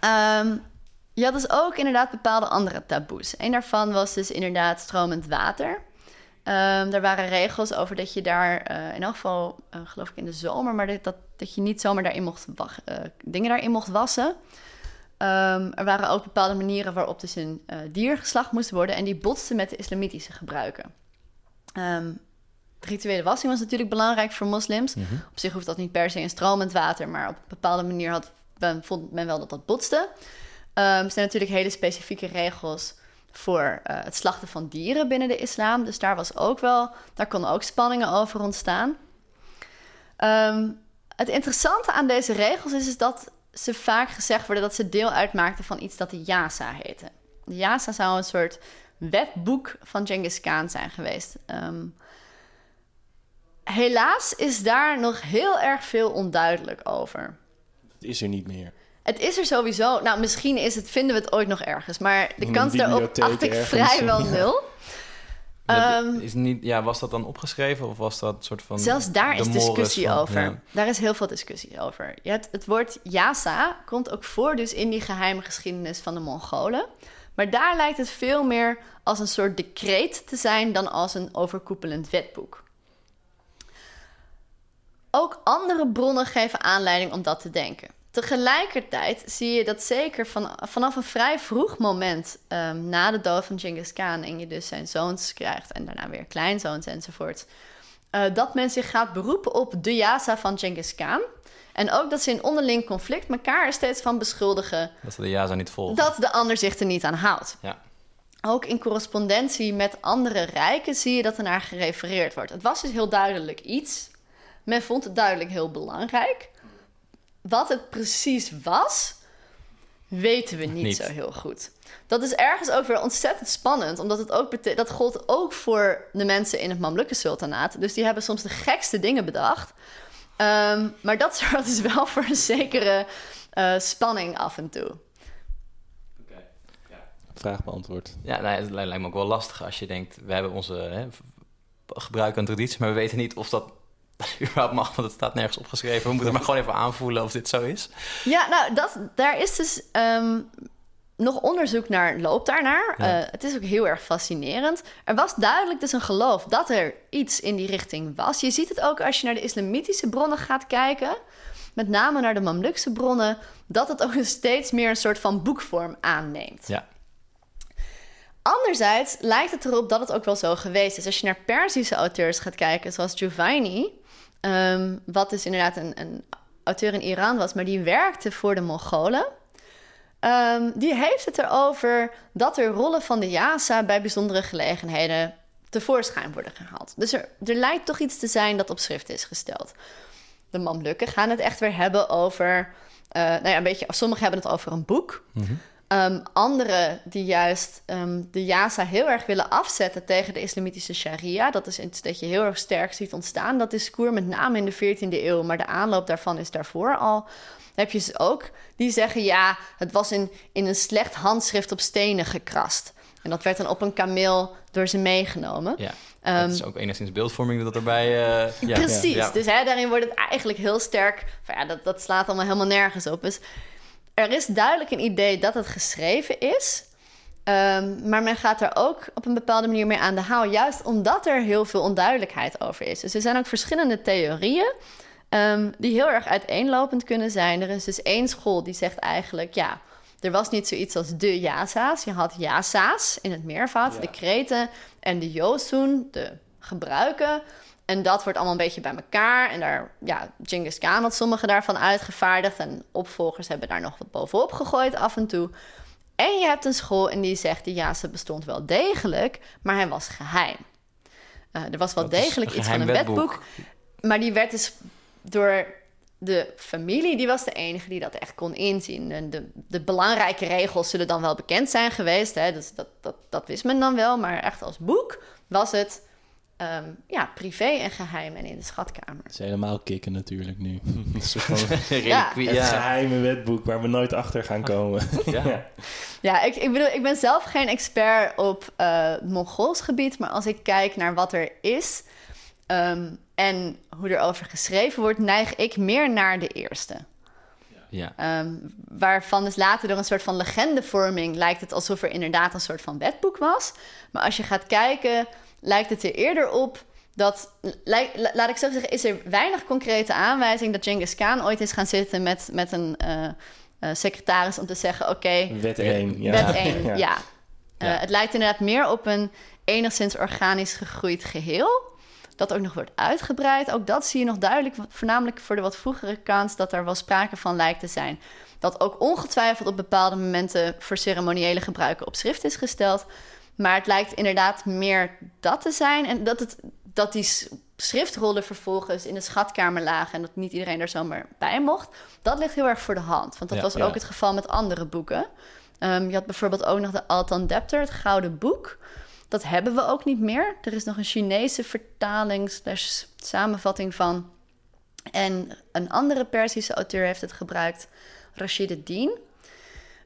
D: Ehm, je had dus ook inderdaad bepaalde andere taboes. Een daarvan was dus inderdaad stromend water. Um, er waren regels over dat je daar, uh, in elk geval uh, geloof ik in de zomer, maar dat, dat, dat je niet zomaar daarin mocht uh, dingen daarin mocht wassen. Um, er waren ook bepaalde manieren waarop dus een dier geslacht moest worden en die botsten met de islamitische gebruiken. Um, de rituele wassing was natuurlijk belangrijk voor moslims. Mm -hmm. Op zich hoeft dat niet per se in stromend water, maar op een bepaalde manier had, vond men wel dat dat botste. Er zijn natuurlijk hele specifieke regels voor uh, het slachten van dieren binnen de islam. Dus daar was ook wel, daar konden ook spanningen over ontstaan. Um, het interessante aan deze regels is, is dat ze vaak gezegd worden dat ze deel uitmaakten van iets dat de Yasa heette. De Yasa zou een soort wetboek van Genghis Khan zijn geweest. Um, helaas is daar nog heel erg veel onduidelijk over.
A: Het is er niet meer.
D: Het is er sowieso. Nou, misschien is het, vinden we het ooit nog ergens. Maar de kans daarop acht ik vrijwel nul.
C: Um, is niet, ja, was dat dan opgeschreven of was dat een soort van.
D: Zelfs daar is discussie van, over. Ja. Daar is heel veel discussie over. Je hebt, het woord Yasa komt ook voor, dus in die geheime geschiedenis van de Mongolen. Maar daar lijkt het veel meer als een soort decreet te zijn dan als een overkoepelend wetboek. Ook andere bronnen geven aanleiding om dat te denken. Tegelijkertijd zie je dat zeker van, vanaf een vrij vroeg moment um, na de dood van Genghis Khan en je dus zijn zoons krijgt en daarna weer kleinzoons enzovoort, uh, dat men zich gaat beroepen op de Yasa van Genghis Khan. En ook dat ze in onderling conflict elkaar er steeds van beschuldigen.
C: Dat ze de Yasa niet volgen.
D: Dat de ander zich er niet aan houdt.
C: Ja.
D: Ook in correspondentie met andere rijken zie je dat er naar gerefereerd wordt. Het was dus heel duidelijk iets. Men vond het duidelijk heel belangrijk. Wat het precies was, weten we niet, niet, zo heel goed. Dat is ergens ook weer ontzettend spannend, omdat het ook dat gold ook voor de mensen in het Mamlukke sultanaat. Dus die hebben soms de gekste dingen bedacht. Um, maar dat zorgt dus wel voor een zekere uh, spanning af en toe.
A: Okay. Ja. Vraag beantwoord.
C: Ja, nou, het lijkt me ook wel lastig als je denkt: we hebben onze hè, gebruik en traditie, maar we weten niet of dat überhaupt mag, want het staat nergens opgeschreven. We moeten maar gewoon even aanvoelen of dit zo is.
D: Ja, nou, dat, daar is dus um, nog onderzoek naar, loopt daarnaar. Ja. Uh, het is ook heel erg fascinerend. Er was duidelijk dus een geloof dat er iets in die richting was. Je ziet het ook als je naar de islamitische bronnen gaat kijken. Met name naar de Mamlukse bronnen. Dat het ook steeds meer een soort van boekvorm aanneemt.
C: Ja.
D: Anderzijds lijkt het erop dat het ook wel zo geweest is. Als je naar Perzische auteurs gaat kijken, zoals Giovanni, Um, wat dus inderdaad een, een, auteur in Iran was, maar die werkte voor de Mongolen. Um, die heeft het erover dat er rollen van de Yasa bij bijzondere gelegenheden tevoorschijn worden gehaald. Dus er, er lijkt toch iets te zijn dat op schrift is gesteld. De Mamlukken gaan het echt weer hebben over. Uh, nou ja, een beetje, sommigen hebben het over een boek. Mm. Um, anderen die juist um, de Yasa heel erg willen afzetten tegen de islamitische sharia. Dat is iets dat je heel erg sterk ziet ontstaan. Dat discours met name in de 14e eeuw, maar de aanloop daarvan is daarvoor al. heb je ze ook die zeggen, ja, het was in, in een slecht handschrift op stenen gekrast. En dat werd dan op een kameel door ze meegenomen.
C: Ja, um, dat is ook enigszins beeldvorming dat erbij... Uh,
D: ja, precies, ja. dus hè, daarin wordt het eigenlijk heel sterk... ja, dat, dat slaat allemaal helemaal nergens op. Dus er is duidelijk een idee dat het geschreven is. Um, maar men gaat er ook op een bepaalde manier mee aan de haal. Juist omdat er heel veel onduidelijkheid over is. Dus er zijn ook verschillende theorieën. Um, die heel erg uiteenlopend kunnen zijn. Er is dus één school die zegt eigenlijk... ja, er was niet zoiets als de Yasa's. Je had Yasa's in het meervoud, ja. de kreten... en de Yosun, de gebruiken... En dat wordt allemaal een beetje bij elkaar. En daar, ja, Genghis Khan had sommige daarvan uitgevaardigd. En opvolgers hebben daar nog wat bovenop gegooid af en toe. En je hebt een school en die zegt, ja, ze bestond wel degelijk, maar hij was geheim. Uh, er was wel dat degelijk iets van een wetboek. wetboek. Maar die werd dus door de familie, die was de enige die dat echt kon inzien. En de, de belangrijke regels zullen dan wel bekend zijn geweest. Hè? Dus dat, dat, dat wist men dan wel. Maar echt als boek was het Um, ja, privé en geheim en in de schatkamer.
A: Het is helemaal kicken natuurlijk nu. ja. Het geheime wetboek waar we nooit achter gaan komen.
D: ja, ja ik, ik bedoel, ik ben zelf geen expert op uh, Mongols gebied, maar als ik kijk naar wat er is um, en hoe er over geschreven wordt, neig ik meer naar de eerste.
C: Ja.
D: Ehm, waarvan dus later door een soort van legendevorming lijkt het alsof er inderdaad een soort van wetboek was. Maar als je gaat kijken, lijkt het er eerder op dat, laat ik zo zeggen, is er weinig concrete aanwijzing dat Genghis Khan ooit is gaan zitten met, met een eh, eh, secretaris om te zeggen: Oké,
A: Wet 1. Ja.
D: wet 1, ja.
A: Ja.
D: Eh,
C: Ja.
D: het lijkt inderdaad meer op een enigszins organisch gegroeid geheel. Dat ook nog wordt uitgebreid. Ook dat zie je nog duidelijk, voornamelijk voor de wat vroegere kans, dat er wel sprake van lijkt te zijn. Dat ook ongetwijfeld op bepaalde momenten voor ceremoniële gebruiken op schrift is gesteld. Maar het lijkt inderdaad meer dat te zijn. En dat, het, dat die schriftrollen vervolgens in de schatkamer lagen en dat niet iedereen er zomaar bij mocht. Dat ligt heel erg voor de hand. Want dat
C: Ja,
D: was
A: ja.
D: ook het geval met andere boeken. Ehm, je had bijvoorbeeld ook nog de Altan Depter, het Gouden Boek. Dat hebben we ook niet meer. Er is nog een Chinese vertaling slash samenvatting van. En een andere Persische auteur heeft het gebruikt, Rashid ad-Din.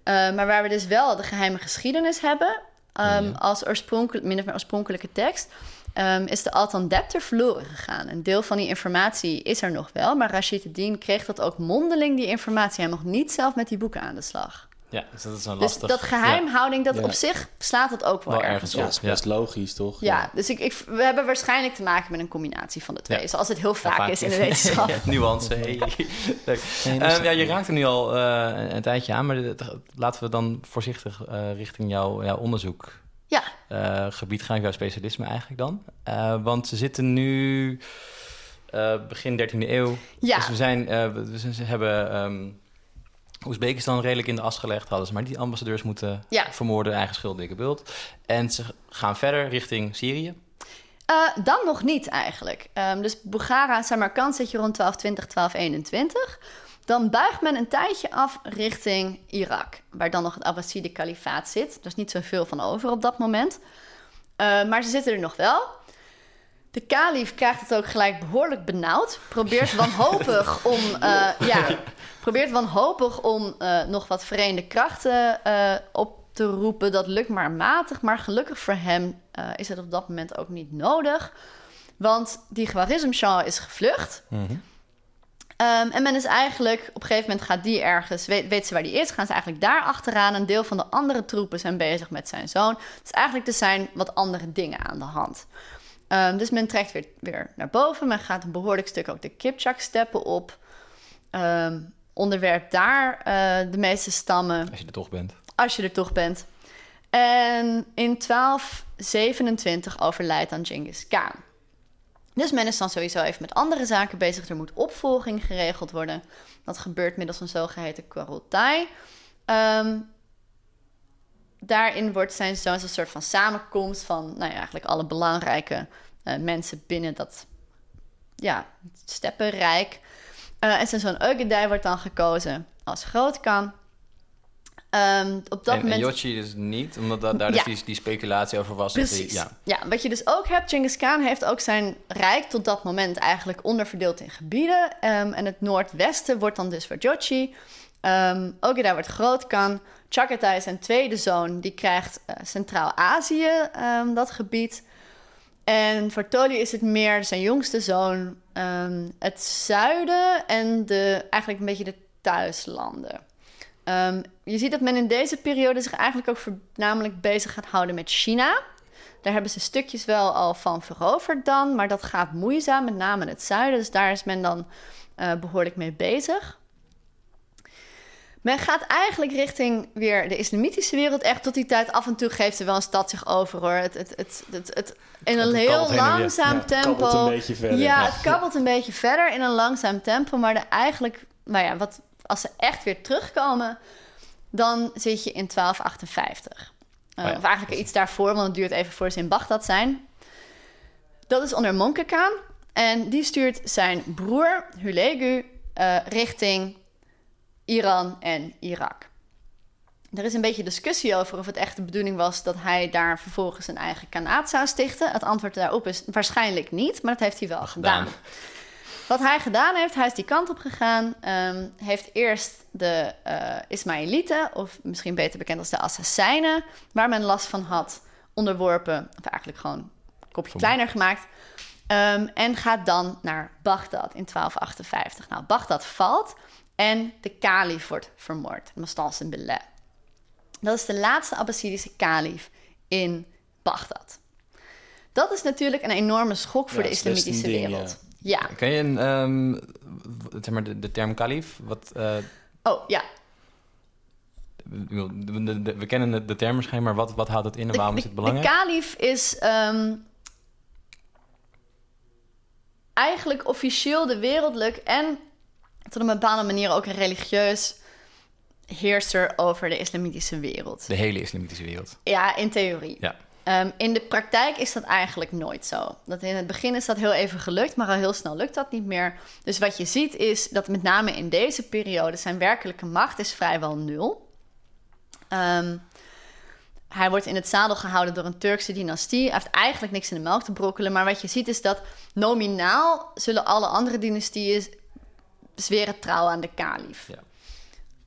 D: Eh, maar waar we dus wel de geheime geschiedenis hebben... ehm,
C: Ja.
D: als oorspronkelijk, min of meer oorspronkelijke tekst... ehm, is de Altan Depter verloren gegaan. Een deel van die informatie is er nog wel... maar Rashid ad-Din kreeg dat ook mondeling, die informatie. Hij mocht niet zelf met die boeken aan de slag.
C: Ja, dus dat is een
D: Dus
C: lastig...
D: dat geheimhouding, dat
A: Ja.
D: op zich slaat het ook wel,
C: Wel
D: ergens op.
A: Ja, is best logisch, toch?
D: Ja, dus ik, ik, we hebben waarschijnlijk te maken met een combinatie van de twee.
C: Ja.
D: Zoals het heel vaak,
C: Ja,
D: is in de wetenschap.
C: Ja, nuance, hey. Leuk.
B: Nee,
C: Ehm, ja, je raakt er nu al eh, een, een tijdje aan, maar dit- laten we dan voorzichtig eh, richting jouw, jouw onderzoek
D: Ja.
C: eh, gebied gaan, jouw specialisme eigenlijk dan. Eh, want ze zitten nu eh, begin 13e eeuw.
D: Ja.
C: Dus we, zijn, eh, we, hebben ehm Oezbekistan redelijk in de as gelegd. Hadden ze maar die ambassadeurs moeten
D: Ja.
C: vermoorden, eigen schuld, dikke bult. En ze gaan verder richting Syrië.
D: Eh, dan nog niet eigenlijk. Ehm, dus Bukhara, Samarkand zit je rond 1220, 1221. Dan buigt men een tijdje af richting Irak, waar dan nog het Abbaside kalifaat zit. Er is niet zoveel van over op dat moment. Eh, maar ze zitten er nog wel. De kalif krijgt het ook gelijk behoorlijk benauwd. Probeert wanhopig om, eh, ja, probeert wanhopig om eh, nog wat verenigde krachten eh, op te roepen. Dat lukt maar matig. Maar gelukkig voor hem is het op dat moment ook niet nodig. Want die Khwarizm Shah is gevlucht. Ehm, en men is eigenlijk, op een gegeven moment gaat die ergens, weet, weet ze waar die is, gaan ze eigenlijk daar achteraan. Een deel van de andere troepen zijn bezig met zijn zoon. Dus eigenlijk er zijn wat andere dingen aan de hand. Ehm, dus men trekt weer, weer naar boven. Men gaat een behoorlijk stuk ook de Kipchak-steppen op. Ehm, onderwerpt daar eh, de meeste stammen
C: Als je er toch bent.
D: als je er toch bent. En in 1227 overlijdt dan Genghis Khan. Dus men is dan sowieso even met andere zaken bezig. Er moet opvolging geregeld worden. Dat gebeurt middels een zogeheten Kurultai. Ehm daarin wordt zijn zoon een soort van samenkomst van nou ja, eigenlijk alle belangrijke eh, mensen binnen dat ja, steppenrijk. Eh, en zijn zoon Eugedei wordt dan gekozen als grootkan. Ehm, op dat
C: en,
D: moment...
C: en Yoshi dus niet, omdat da- daar dus
D: Ja.
C: die, die speculatie over was.
D: Precies.
C: die-
D: ja. wat je dus ook hebt, Genghis Khan heeft ook zijn rijk tot dat moment eigenlijk onderverdeeld in gebieden. Ehm, en het noordwesten wordt dan dus voor Jochi. Um, Ogeda wordt grootkan. Chagatai, zijn tweede zoon, die krijgt eh, Centraal-Azië, ehm, dat gebied. En voor Toli is het meer zijn jongste zoon, ehm, het zuiden en de, eigenlijk een beetje de thuislanden. Ehm, je ziet dat men in deze periode zich eigenlijk ook voornamelijk bezig gaat houden met China. Daar hebben ze stukjes wel al van veroverd dan, maar dat gaat moeizaam, met name het zuiden. Dus daar is men dan eh, behoorlijk mee bezig. Men gaat eigenlijk richting weer de islamitische wereld. Echt tot die tijd af en toe geeft er wel een stad zich over hoor. Het, het, het, het, het, in een
C: Het
D: heel langzaam
A: Ja, het
D: tempo.
A: kabbelt een beetje verder.
D: Ja, het kabbelt een beetje verder in een langzaam tempo. Maar de eigenlijk, nou ja, wat, als ze echt weer terugkomen, dan zit je in 1258. Uh,
C: Oh ja.
D: Of eigenlijk iets daarvoor, want het duurt even voor ze in Bagdad zijn. Dat is onder Monkekaan. En die stuurt zijn broer Hulegu eh, richting Iran en Irak. Er is een beetje discussie over of het echt de bedoeling was dat hij daar vervolgens een eigen kanaat zou stichten. Het antwoord daarop is waarschijnlijk niet, maar dat heeft hij wel gedaan.
C: gedaan.
D: Wat hij gedaan heeft, hij is die kant op gegaan. ehm, heeft eerst de Ismaëlieten, of misschien beter bekend als de Assassijnen, waar men last van had, onderworpen. Of eigenlijk gewoon een kopje kleiner gemaakt. Ehm, en gaat dan naar Bagdad in 1258. Nou, Bagdad valt. En de kalif wordt vermoord, Musta'sim Billah. Dat is de laatste Abbasidische kalif in Bagdad. Dat is natuurlijk een enorme schok voor
A: Ja,
D: de islamitische wereld. Ja.
C: Ken je een, ehm, zeg maar de, de term kalif? Wat, eh,
D: Oh ja.
C: we, we- de- we kennen de, de term waarschijnlijk, maar wat, wat houdt het in en
D: De,
C: waarom is het belangrijk?
D: De kalif is ehm, eigenlijk officieel de wereldlijk en tot een bepaalde manier ook een religieus heerser over de islamitische wereld.
C: De hele islamitische wereld.
D: Ja, in theorie.
C: Ja.
D: Ehm, in de praktijk is dat eigenlijk nooit zo. Dat in het begin is dat heel even gelukt, maar al heel snel lukt dat niet meer. Dus wat je ziet is dat met name in deze periode zijn werkelijke macht is vrijwel nul. Ehm, hij wordt in het zadel gehouden door een Turkse dynastie. Hij heeft eigenlijk niks in de melk te brokkelen. Maar wat je ziet is dat nominaal zullen alle andere dynastieën zweren trouw aan de kalif.
C: Ja.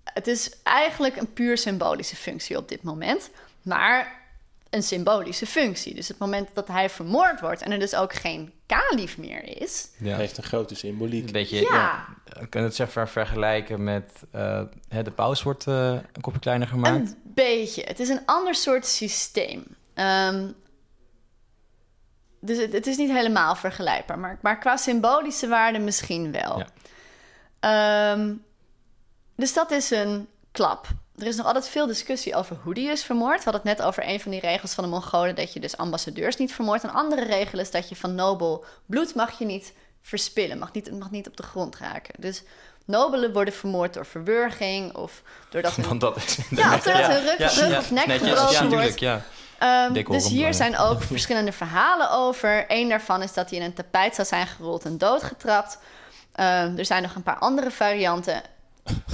D: Het is eigenlijk een puur symbolische functie op dit moment. Maar een symbolische functie. Dus het moment dat hij vermoord wordt en er dus ook geen kalif meer is.
C: Ja.
A: heeft een grote symboliek.
C: Een beetje,
D: Ja.
C: ja. Ik kan het zeg maar vergelijken met eh, hè, de paus wordt eh, een kopje kleiner gemaakt.
D: Een beetje. Het is een ander soort systeem. Ehm, dus het, het is niet helemaal vergelijkbaar. Maar, maar qua symbolische waarde misschien wel.
C: Ja.
D: Ehm, dus dat is een klap. Er is nog altijd veel discussie over hoe die is vermoord. We hadden het net over een van die regels van de Mongolen... dat je dus ambassadeurs niet vermoordt. Een andere regel is dat je van nobel bloed mag je niet verspillen. Mag niet, het mag niet op de grond raken. Dus nobelen worden vermoord door verwurging... of doordat hun
C: Want dat is
D: Ja, of doordat hun rug, rug of nek
C: netjes.
D: gebroken
C: Ja,
D: wordt.
C: ja.
D: Ehm,
C: Decorum,
D: dus hier zijn ook verschillende verhalen over. Eén daarvan is dat hij in een tapijt zou zijn gerold en doodgetrapt. Ehm, er zijn nog een paar andere varianten.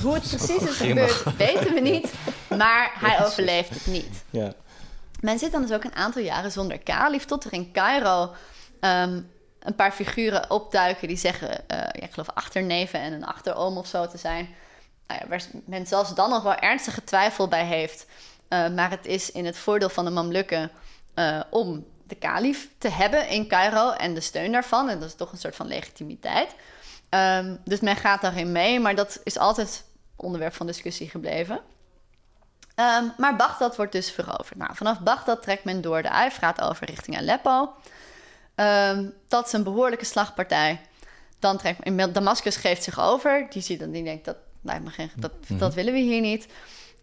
D: Hoe het precies is gebeurd, weten we niet. Maar hij overleeft het niet.
A: Ja.
D: Men zit dan dus ook een aantal jaren zonder kalif... tot er in Cairo ehm, een paar figuren opduiken... die zeggen, eh, ja, ik geloof achterneven en een achteroom of zo te zijn. Nou ja, waar men zelfs dan nog wel ernstige twijfel bij heeft. Eh, maar het is in het voordeel van de Mamlukken... eh, om de kalif te hebben in Cairo en de steun daarvan. En dat is toch een soort van legitimiteit. Ehm, dus men gaat daarin mee, maar dat is altijd onderwerp van discussie gebleven. Ehm, maar Bagdad wordt dus veroverd. Nou, vanaf Bagdad trekt men door de Uifraat over richting Aleppo. Ehm, dat is een behoorlijke slagpartij. Dan trekt in Damascus geeft zich over. Die ziet dan, die denkt dat lijkt me geen, dat, dat willen we hier niet.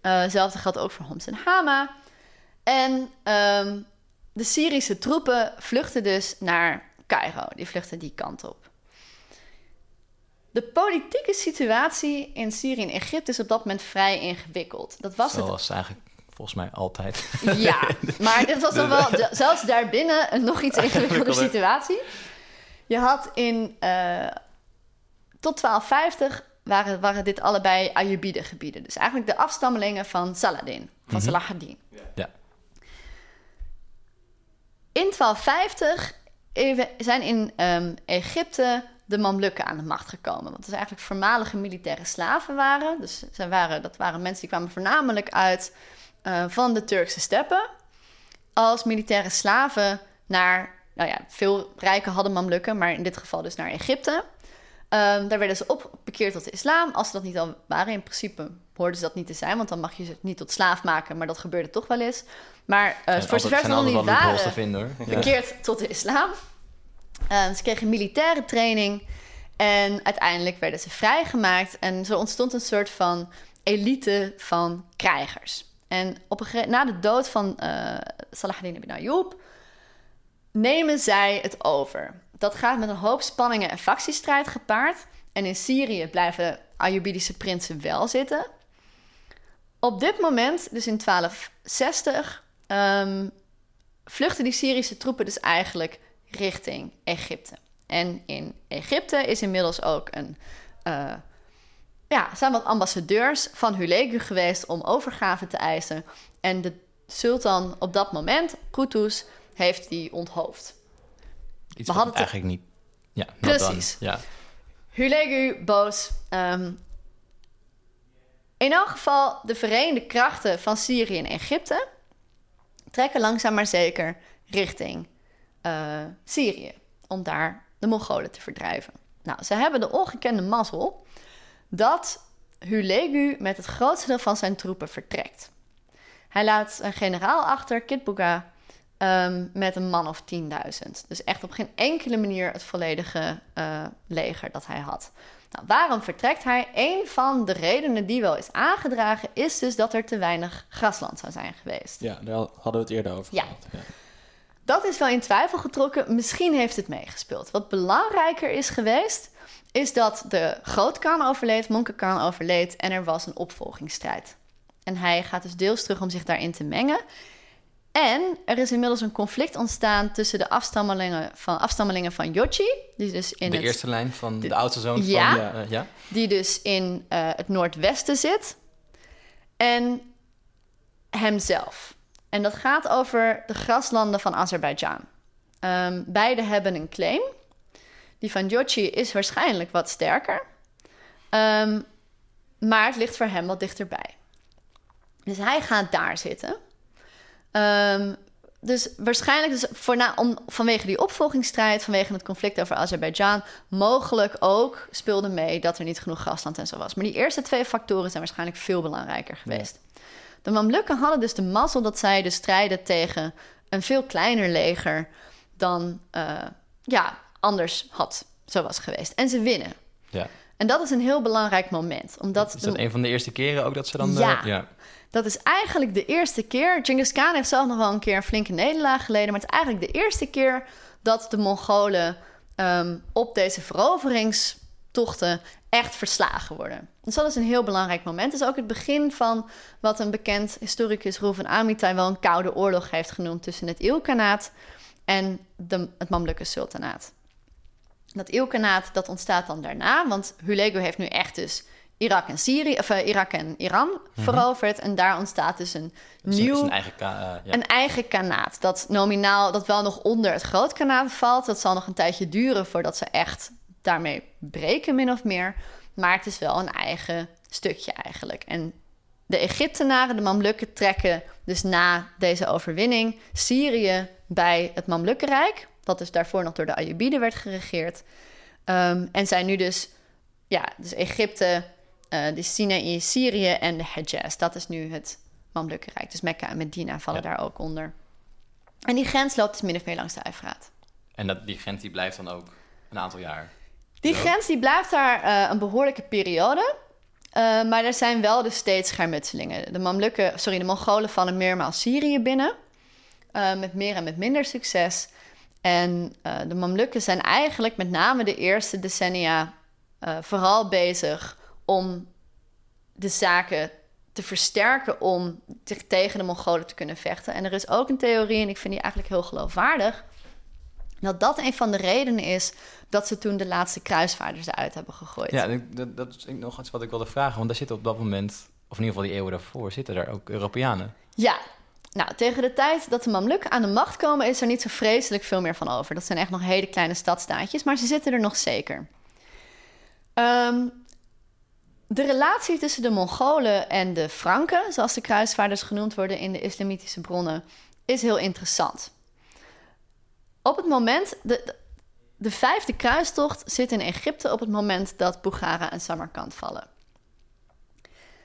D: Eh, hetzelfde geldt ook voor Homs en Hama. En de Syrische troepen vluchten dus naar Cairo. Die vluchten die kant op. De politieke situatie in Syrië en Egypte is op dat moment vrij ingewikkeld. Dat was het
C: Zoals eigenlijk volgens mij altijd.
D: ja, maar dit was dan wel zelfs daarbinnen een nog iets ingewikkelder
C: Ingewikkelde.
D: situatie. Je had in eh, tot 1250 waren, waren dit allebei Ayyubide gebieden. Dus eigenlijk de afstammelingen van Saladin, van Salah ad-Din.
C: Ja.
D: In 1250 even- zijn in ehm, Egypte de Mamlukken aan de macht gekomen. Want het eigenlijk voormalige militaire slaven waren. Dus zij waren, dat waren mensen die kwamen voornamelijk uit eh, van de Turkse steppen. Als militaire slaven naar, nou ja, veel rijken hadden Mamlukken, maar in dit geval dus naar Egypte. Ehm, daar werden ze op bekeerd tot de islam. Als ze dat niet al waren, in principe hoorden ze dat niet te zijn, want dan mag je ze niet tot slaaf maken, maar dat gebeurde toch wel eens. Maar
C: En
D: voor zover ze
C: zijn
D: nog niet waren, bekeerd tot de islam. Eh, ze kregen militaire training en uiteindelijk werden ze vrijgemaakt. En zo ontstond een soort van elite van krijgers. En op na de dood van eh Salahuddin ibn Ayyub nemen zij het over. Dat gaat met een hoop spanningen en factiestrijd gepaard. En in Syrië blijven Ayyubidische prinsen wel zitten. Op dit moment, dus in 1260, ehm, vluchten die Syrische troepen dus eigenlijk richting Egypte. En in Egypte is inmiddels ook een, eh, ja, zijn wat ambassadeurs van Hulegu geweest om overgave te eisen. En de sultan op dat moment, Qutuz, heeft die onthoofd.
C: Iets
D: We hadden het-
C: eigenlijk niet... Ja,
D: Precies.
C: Ja.
D: Hulegu boos. Ehm, in elk geval, de verenigde krachten van Syrië en Egypte trekken langzaam maar zeker richting eh, Syrië. Om daar de Mongolen te verdrijven. Nou, ze hebben de ongekende mazzel dat Hulegu met het grootste deel van zijn troepen vertrekt. Hij laat een generaal achter, Kitbuga, ehm, met een man of 10.000. Dus echt op geen enkele manier het volledige eh, leger dat hij had. Nou, waarom vertrekt hij? Een van de redenen die wel is aangedragen, is dus dat er te weinig grasland zou zijn geweest.
A: Ja, daar hadden we het eerder over
D: Ja.
A: gehad. Ja.
D: Dat is wel in twijfel getrokken. Misschien heeft het meegespeeld. Wat belangrijker is geweest, is dat de Grootkan overleed, Monkenkan overleed en er was een opvolgingsstrijd. En hij gaat dus deels terug om zich daarin te mengen. En er is inmiddels een conflict ontstaan tussen de afstammelingen van, afstammelingen van Yochi, die dus in
C: de
D: het
C: eerste lijn van de,
D: de-
C: oudste zoon
D: Ja.
C: van... eh, ja?
D: die dus in eh, het noordwesten zit. En hemzelf. En dat gaat over de graslanden van Azerbeidzjan. Ehm, beide hebben een claim. Die van Yochi is waarschijnlijk wat sterker. Ehm, maar het ligt voor hem wat dichterbij. Dus hij gaat daar zitten. Ehm, dus waarschijnlijk dus voorna, om, vanwege die opvolgingsstrijd, vanwege het conflict over Azerbeidzjan, mogelijk ook speelde mee dat er niet genoeg grasland en zo was. Maar die eerste twee factoren zijn waarschijnlijk veel belangrijker geweest. De Mamlukken hadden dus de mazzel dat zij dus strijden tegen een veel kleiner leger dan eh, ja, anders had, zo was geweest. En ze winnen.
C: ja.
D: En dat is een heel belangrijk moment. Omdat
C: Is
D: de-
C: dat een van de eerste keren ook dat ze dan...
D: Ja.
C: eh, ja.
D: dat is eigenlijk de eerste keer. Genghis Khan heeft zelf nog wel een keer een flinke nederlaag geleden. Maar het is eigenlijk de eerste keer dat de Mongolen ehm, op deze veroveringstochten echt verslagen worden. Dus dat is een heel belangrijk moment. Het is ook het begin van wat een bekend historicus Roeven Amitai wel een koude oorlog heeft genoemd tussen het Ilkanaat en de, het Mamlukke Sultanaat. Dat Ilkanaat dat ontstaat dan daarna, want Hulegu heeft nu echt dus Irak en Syrië, of eh, Irak en Iran veroverd. En daar ontstaat dus een
C: Dus
D: nieuw,
C: Zijn eigen... eh, ja.
D: een eigen kanaat. Dat nominaal, dat wel nog onder het grootkanaat valt. Dat zal nog een tijdje duren voordat ze echt daarmee breken, min of meer. Maar het is wel een eigen stukje eigenlijk. En de Egyptenaren, de Mamlukken, trekken dus na deze overwinning Syrië bij het Mamlukkenrijk. Dat dus daarvoor nog door de Ayyubiden werd geregeerd. Ehm, en zijn nu dus, ja, dus Egypte, eh, de Sinaï, Syrië en de Hejaz. Dat is nu het Mamlukkenrijk. Dus Mekka en Medina vallen daar ook onder. En die grens loopt dus min of meer langs de Eufraat.
C: En dat, die grens die blijft dan ook een aantal jaar.
D: Die grens die blijft daar eh, een behoorlijke periode. Eh, maar er zijn wel dus steeds schermutselingen. De Mamlukken, sorry, de Mongolen vallen meermaals Syrië binnen. eh, met meer en met minder succes. En de Mamlukken zijn eigenlijk met name de eerste decennia vooral bezig om de zaken te versterken om zich tegen de Mongolen te kunnen vechten. En er is ook een theorie, en ik vind die eigenlijk heel geloofwaardig, dat dat een van de redenen is dat ze toen de laatste kruisvaarders eruit hebben gegooid.
C: Ja, dat, dat, is nog iets wat ik wilde vragen. Want daar zitten op dat moment, of in ieder geval die eeuwen daarvoor, zitten daar ook Europeanen.
D: Ja. Nou, tegen de tijd dat de Mamlukken aan de macht komen, is er niet zo vreselijk veel meer van over. Dat zijn echt nog hele kleine stadstaatjes, maar ze zitten er nog zeker. Ehm, de relatie tussen de Mongolen en de Franken, zoals de kruisvaarders genoemd worden in de islamitische bronnen, is heel interessant. Op het moment, de, de, de vijfde kruistocht zit in Egypte op het moment dat Bukhara en Samarkand vallen.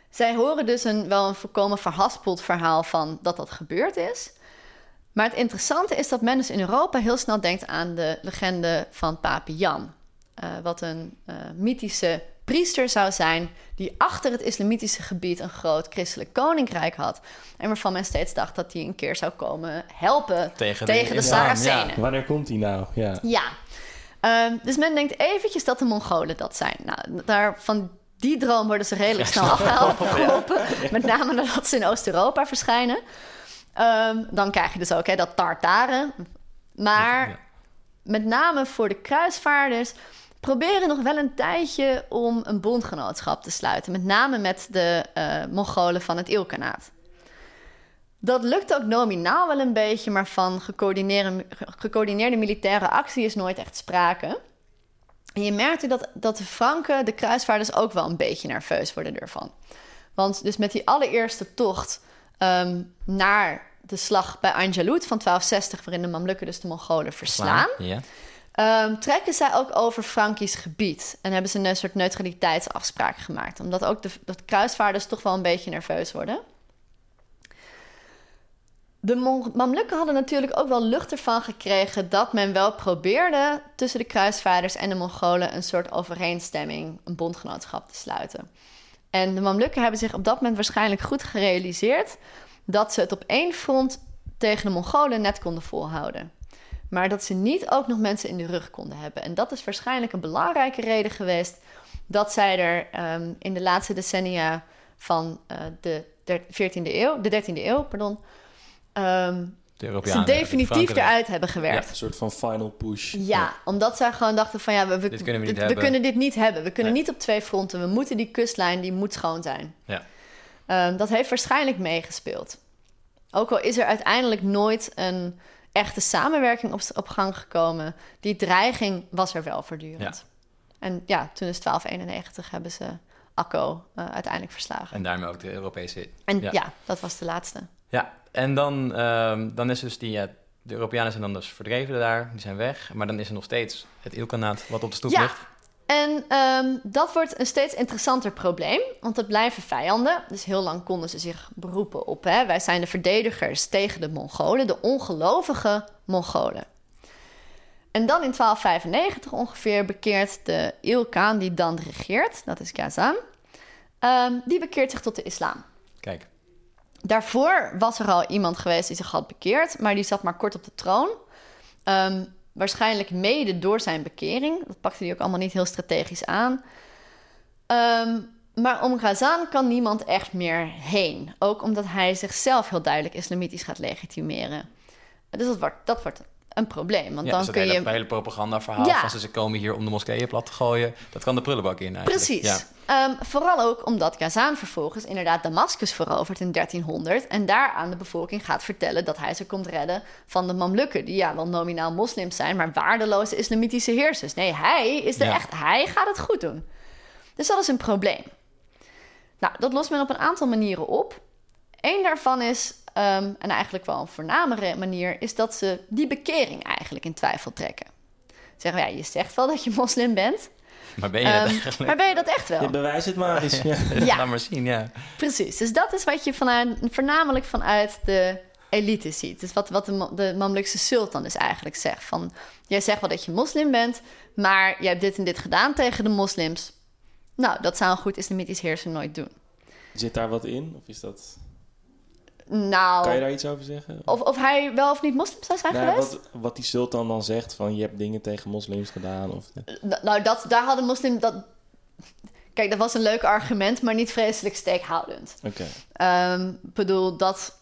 D: Zij horen dus een, wel een volkomen verhaspeld verhaal van dat dat gebeurd is. Maar het interessante is dat men dus in Europa heel snel denkt aan de legende van Papi Jan. Eh, wat een eh, mythische priester zou zijn die achter het islamitische gebied een groot christelijk koninkrijk had. En waarvan men steeds dacht dat hij een keer zou komen helpen
C: Tegen
D: tegen,
C: de
D: de, Saracenen.
A: Wanneer komt die nou? Ja.
D: Ja. Ehm, dus men denkt eventjes dat de Mongolen dat zijn. Nou, daar, van die droom worden ze redelijk snel afgeholpen. Met name nadat ze in Oost-Europa verschijnen. Ehm, dan krijg je dus ook hè, dat Tartaren. Maar
C: Ja.
D: met name voor de kruisvaarders proberen nog wel een tijdje om een bondgenootschap te sluiten. Met name met de eh, Mongolen van het Ilkanaat. Dat lukt ook nominaal wel een beetje, maar van gecoördineerde, militaire actie is nooit echt sprake. En je merkt ook dat, dat de Franken, de kruisvaarders, ook wel een beetje nerveus worden ervan. Want dus met die allereerste tocht ehm, naar de slag bij Anjalut van 1260, waarin de Mamlukken dus de Mongolen verslaan,
C: Ja.
D: Ehm, trekken zij ook over Frankisch gebied. En hebben ze een soort neutraliteitsafspraak gemaakt. Omdat ook de, de kruisvaarders toch wel een beetje nerveus worden. De Mamlukken hadden natuurlijk ook wel lucht ervan gekregen dat men wel probeerde tussen de kruisvaarders en de Mongolen een soort overeenstemming, een bondgenootschap te sluiten. En de Mamlukken hebben zich op dat moment waarschijnlijk goed gerealiseerd dat ze het op één front tegen de Mongolen net konden volhouden. Maar dat ze niet ook nog mensen in de rug konden hebben. En dat is waarschijnlijk een belangrijke reden geweest dat zij er ehm, in de laatste decennia van eh, de der- 14e eeuw, de 13e eeuw, pardon, ehm,
C: De
D: ze definitief eruit hebben gewerkt.
A: Een soort van final push.
D: Ja, omdat zij gewoon dachten van ja, we, we,
C: Dit kunnen we niet
D: we
C: hebben.
D: kunnen dit niet hebben. We kunnen
C: Nee.
D: niet op twee fronten. We moeten die kustlijn, die moet schoon zijn.
C: Ja.
D: Ehm, dat heeft waarschijnlijk meegespeeld. Ook al is er uiteindelijk nooit een echte samenwerking op, op gang gekomen, die dreiging was er wel voortdurend. En ja, toen is 1291 hebben ze Akko eh, uiteindelijk verslagen.
C: En daarmee ook de Europese...
D: En
C: ja.
D: ja. dat was de laatste.
C: Ja, en dan, ehm, dan is dus die... De Europeanen zijn dan dus verdreven daar, die zijn weg. Maar dan is er nog steeds het Ilkanaat wat op de stoep
D: Ja.
C: ligt.
D: En ehm, dat wordt een steeds interessanter probleem, want het blijven vijanden. Dus heel lang konden ze zich beroepen op, hè, wij zijn de verdedigers tegen de Mongolen, de ongelovige Mongolen. En dan in 1295 ongeveer bekeert de Ilkhan die dan regeert, dat is Ghazan, ehm, die bekeert zich tot de islam.
C: Kijk,
D: Daarvoor was er al iemand geweest die zich had bekeerd, maar die zat maar kort op de troon. Ehm, waarschijnlijk mede door zijn bekering. Dat pakte hij ook allemaal niet heel strategisch aan. Ehm, maar om Ghazan kan niemand echt meer heen. Ook omdat hij zichzelf heel duidelijk islamitisch gaat legitimeren. Dus dat wordt, dat wordt een probleem. Want
C: ja,
D: dan
C: dus
D: kun
C: het
D: je.
C: hele, hele propagandaverhaal
D: Ja.
C: van ze, ze komen hier om de moskeeën plat te gooien. Dat kan de prullenbak in eigenlijk.
D: Precies.
C: Ja.
D: Ehm, vooral ook omdat Ghazan vervolgens inderdaad Damascus verovert in 1300 en daar aan de bevolking gaat vertellen dat hij ze komt redden van de Mamlukken, die ja wel nominaal moslims zijn, maar waardeloze islamitische heersers. Nee, hij is de echt, hij gaat het goed doen. Dus dat is een probleem. Nou, dat lost men op een aantal manieren op. Eén daarvan is, ehm, en eigenlijk wel een voornamere manier, is dat ze die bekering eigenlijk in twijfel trekken. Zeggen ja, je zegt wel dat je moslim bent,
C: Maar ben je dat
D: Ehm,
C: eigenlijk?
D: maar ben je dat echt wel?
A: Ja, bewijs het maar eens. Ja.
D: Ja.
C: Laat maar zien, ja.
D: Precies. Dus dat is wat je vanuit, voornamelijk vanuit de elite ziet. Dus wat, wat de, de Mamlukse sultan dus eigenlijk zegt. Van, jij zegt wel dat je moslim bent, maar jij hebt dit en dit gedaan tegen de moslims. Nou, dat zou een goed islamitisch heerser nooit doen.
A: Zit daar wat in? Of is dat...
D: Nou,
A: Kan je daar iets over zeggen?
D: of, of hij wel of niet moslim zou zijn
A: Nou,
D: geweest?
A: wat, wat die sultan dan zegt van je hebt dingen tegen moslims gedaan. Of,
D: N- Nou, dat, daar hadden moslim... Dat... Kijk, dat was een leuk argument, maar niet vreselijk steekhoudend.
A: Oké.
D: Ehm, Ik bedoel, dat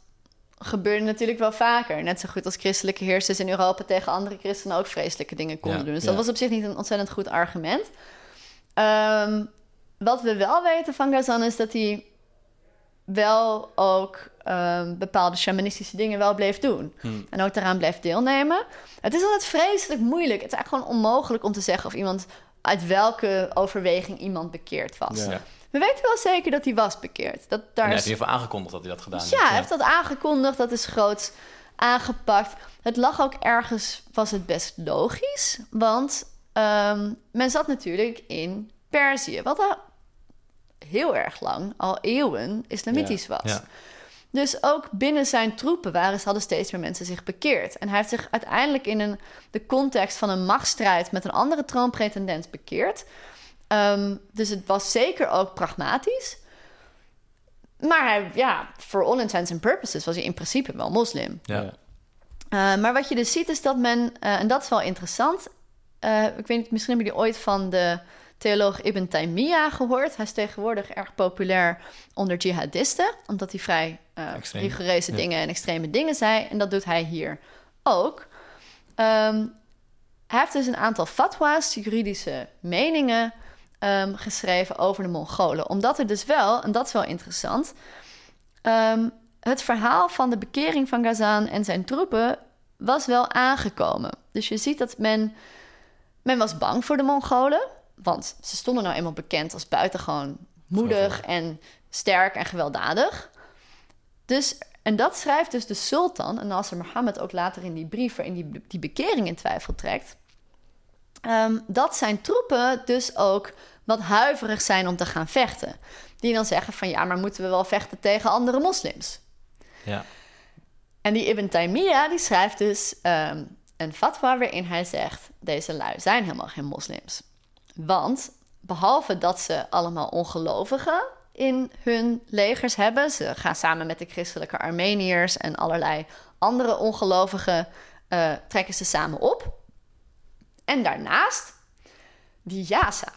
D: gebeurde natuurlijk wel vaker. Net zo goed als christelijke heersers in Europa tegen andere christenen ook vreselijke dingen konden
C: Ja,
D: doen. Dus
A: ja.
D: dat was op zich niet een ontzettend goed argument. Ehm, wat we wel weten van Ghazan is dat hij wel ook ehm, bepaalde shamanistische dingen wel bleef doen.
A: Hmm.
D: En ook daaraan bleef deelnemen. Het is altijd vreselijk moeilijk. Het is eigenlijk gewoon onmogelijk om te zeggen of iemand uit welke overweging iemand bekeerd was.
A: Ja.
C: Ja.
D: We weten wel zeker dat hij was bekeerd. Dat, daar
C: hij
D: is
C: heeft aangekondigd dat hij dat gedaan
D: ja,
C: heeft.
D: hij heeft dat aangekondigd. Dat is groots aangepakt. Het lag ook ergens, was het best logisch. Want ehm, men zat natuurlijk in Perzië. Wat heel erg lang, al eeuwen, islamitisch was.
C: Ja.
D: Dus ook binnen zijn troepen waren, hadden steeds meer mensen zich bekeerd. En hij heeft zich uiteindelijk in een, de context van een machtsstrijd met een andere troonpretendent bekeerd. Ehm, dus het was zeker ook pragmatisch. Maar hij, ja, for all intents and purposes was hij in principe wel moslim.
C: Ja.
A: Ja.
D: Uh, maar wat je dus ziet is dat men, uh, en dat is wel interessant. Uh, ik weet niet, misschien hebben jullie ooit van de theoloog Ibn Taymiyyah gehoord. Hij is tegenwoordig erg populair onder jihadisten, omdat hij vrij uh, rigoureuze ja. dingen en extreme dingen zei. En dat doet hij hier ook. Um, hij heeft dus een aantal fatwa's, juridische meningen, um, geschreven over de Mongolen. Omdat er dus wel, en dat is wel interessant, um, het verhaal van de bekering van Ghazan en zijn troepen was wel aangekomen. Dus je ziet dat men, men was bang voor de Mongolen, want ze stonden nou eenmaal bekend als buitengewoon moedig en sterk en gewelddadig. Dus, en dat schrijft dus de sultan, en Nasser Mohammed ook later in die brief waarin die, die bekering in twijfel trekt. ehm, dat zijn troepen dus ook wat huiverig zijn om te gaan vechten. Die dan zeggen van ja, maar moeten we wel vechten tegen andere moslims?
C: Ja.
D: En die Ibn Taymiyyah die schrijft dus ehm, een fatwa waarin hij zegt... deze lui zijn helemaal geen moslims. Want behalve dat ze allemaal ongelovigen in hun legers hebben... ze gaan samen met de christelijke Armeniërs en allerlei andere ongelovigen... eh, trekken ze samen op. En daarnaast die Yasa.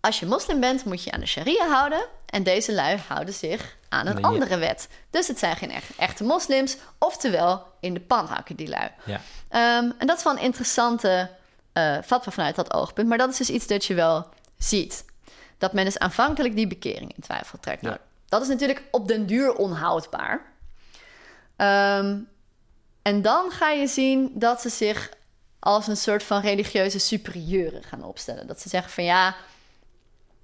D: Als je moslim bent, moet je aan de sharia houden. En deze lui houden zich aan een
C: Nee,
D: andere wet. Dus het zijn geen echt, echte moslims. Oftewel, in de pan hakken die lui.
C: Ja.
D: Ehm, en dat is wel een interessante fatwa vanuit dat oogpunt. Maar dat is dus iets dat je wel ziet. Dat men dus aanvankelijk die bekering in twijfel trekt. Nou,
C: Ja.
D: dat is natuurlijk op den duur onhoudbaar. Ehm, en dan ga je zien dat ze zich als een soort van religieuze superieuren gaan opstellen. Dat ze zeggen van ja,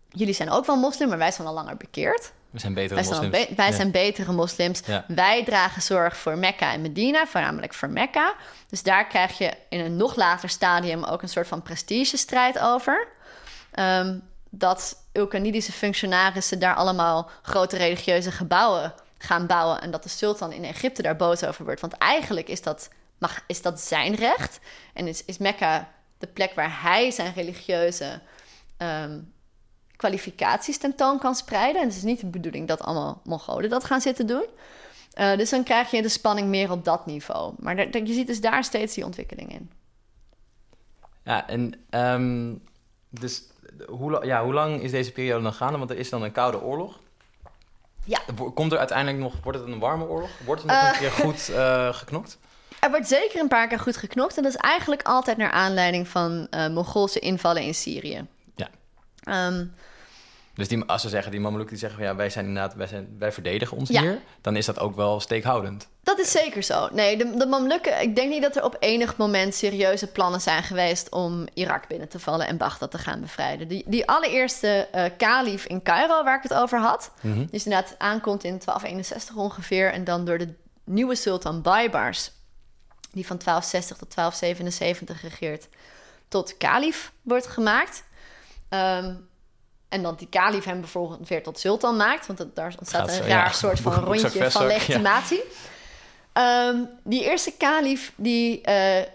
D: jullie zijn ook wel moslim, maar wij zijn al langer bekeerd.
C: We zijn betere
D: Wij, zijn,
C: moslims.
D: be- wij
C: Ja.
D: zijn betere moslims.
C: Ja.
D: Wij dragen zorg voor Mekka en Medina, voornamelijk voor Mekka. Dus daar krijg je in een nog later stadium ook een soort van prestigestrijd over. Ehm, dat Ulkanidische functionarissen daar allemaal grote religieuze gebouwen gaan bouwen. En dat de sultan in Egypte daar boos over wordt. Want eigenlijk is dat, mag, is dat zijn recht. En is, is Mekka de plek waar hij zijn religieuze ehm, kwalificaties tentoon kan spreiden. En het is niet de bedoeling dat allemaal Mongolen dat gaan zitten doen. Eh, dus dan krijg je de spanning meer op dat niveau. Maar je ziet dus daar steeds die ontwikkeling in.
C: Ja, en ehm, dus hoe, ja, hoe lang is deze periode dan gaande? Want er is dan een koude oorlog.
D: Ja.
C: Komt er uiteindelijk nog, wordt het een warme oorlog? Wordt er nog
D: Eh.
C: een keer goed eh, geknokt?
D: Er wordt zeker een paar keer goed geknokt. En dat is eigenlijk altijd naar aanleiding van eh Mongoolse invallen in Syrië. Ehm,
C: Dus die, als ze zeggen, die Mameluken die zeggen, van, ja, wij zijn inderdaad, wij, zijn, wij verdedigen ons
D: Ja.
C: hier, dan is dat ook wel steekhoudend.
D: dat is zeker zo. Nee, de, de Mamlukken... Ik denk niet dat er op enig moment serieuze plannen zijn geweest... om Irak binnen te vallen en Bagdad te gaan bevrijden. Die, die allereerste eh kalif in Cairo, waar ik het over had...
C: Mhm.
D: die is inderdaad aankomt in 1261 ongeveer... en dan door de nieuwe sultan Baybars... die van 1260 tot 1277 regeert... tot kalif wordt gemaakt... Ehm, en dan die kalif hem bijvoorbeeld weer tot sultan maakt. Want daar ontstaat
C: Gaat
D: een raar
C: ja.
D: soort van rondje van
C: ja.
D: legitimatie. Ehm, die eerste kalif die eh,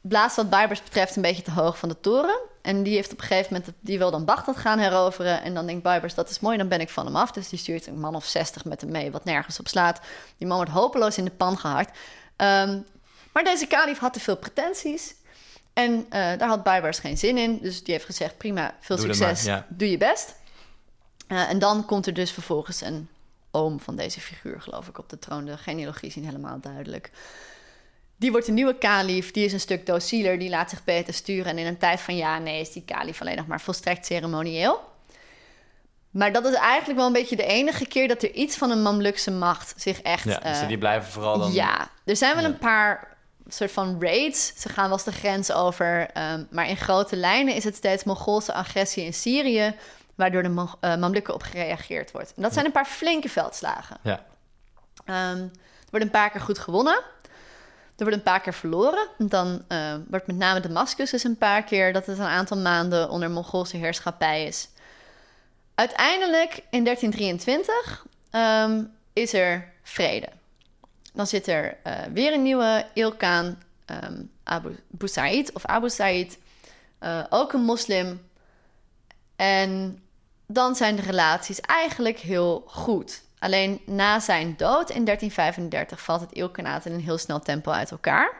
D: blaast wat Baybars betreft een beetje te hoog van de toren. En die heeft op een gegeven moment, die wil dan Bagdad gaan heroveren. En dan denkt Baybars, dat is mooi, dan ben ik van hem af. Dus die stuurt een man of 60 met hem mee, wat nergens op slaat. Die man wordt hopeloos in de pan gehakt. Ehm, maar deze kalif had te veel pretenties. En eh, daar had Baybars geen zin in. Dus die heeft gezegd, prima, veel
C: Doe
D: succes,
C: maar, ja.
D: doe je best. Eh, en dan komt er dus vervolgens een oom van deze figuur, geloof ik, op de troon. De genealogie is niet helemaal duidelijk. Die wordt een nieuwe kalif, die is een stuk docieler, die laat zich beter sturen. En in een tijd van ja, nee, is die kalif alleen nog maar volstrekt ceremonieel. Maar dat is eigenlijk wel een beetje de enige keer dat er iets van een Mamlukse macht zich echt...
C: Ja, dus
D: eh,
C: die blijven vooral dan...
D: ja, er zijn wel
C: Ja.
D: een paar soort van raids. Ze gaan wel eens de grens over. ehm, maar in grote lijnen is het steeds Mongoolse agressie in Syrië... waardoor de Mo- eh, Mamlukken op gereageerd wordt. En dat zijn een paar flinke veldslagen.
C: Ja.
D: Ehm, er wordt een paar keer goed gewonnen. Er wordt een paar keer verloren. Dan eh, wordt met name Damascus dus een paar keer... dat het een aantal maanden onder Mongoolse heerschappij is. Uiteindelijk in 1323 ehm, is er vrede. Dan zit er eh, weer een nieuwe Ilkaan, ehm Abu Busaid of Abu Said, eh, ook een moslim. En dan zijn de relaties eigenlijk heel goed. Alleen na zijn dood in 1335 valt het Ilkanaat in een heel snel tempo uit elkaar.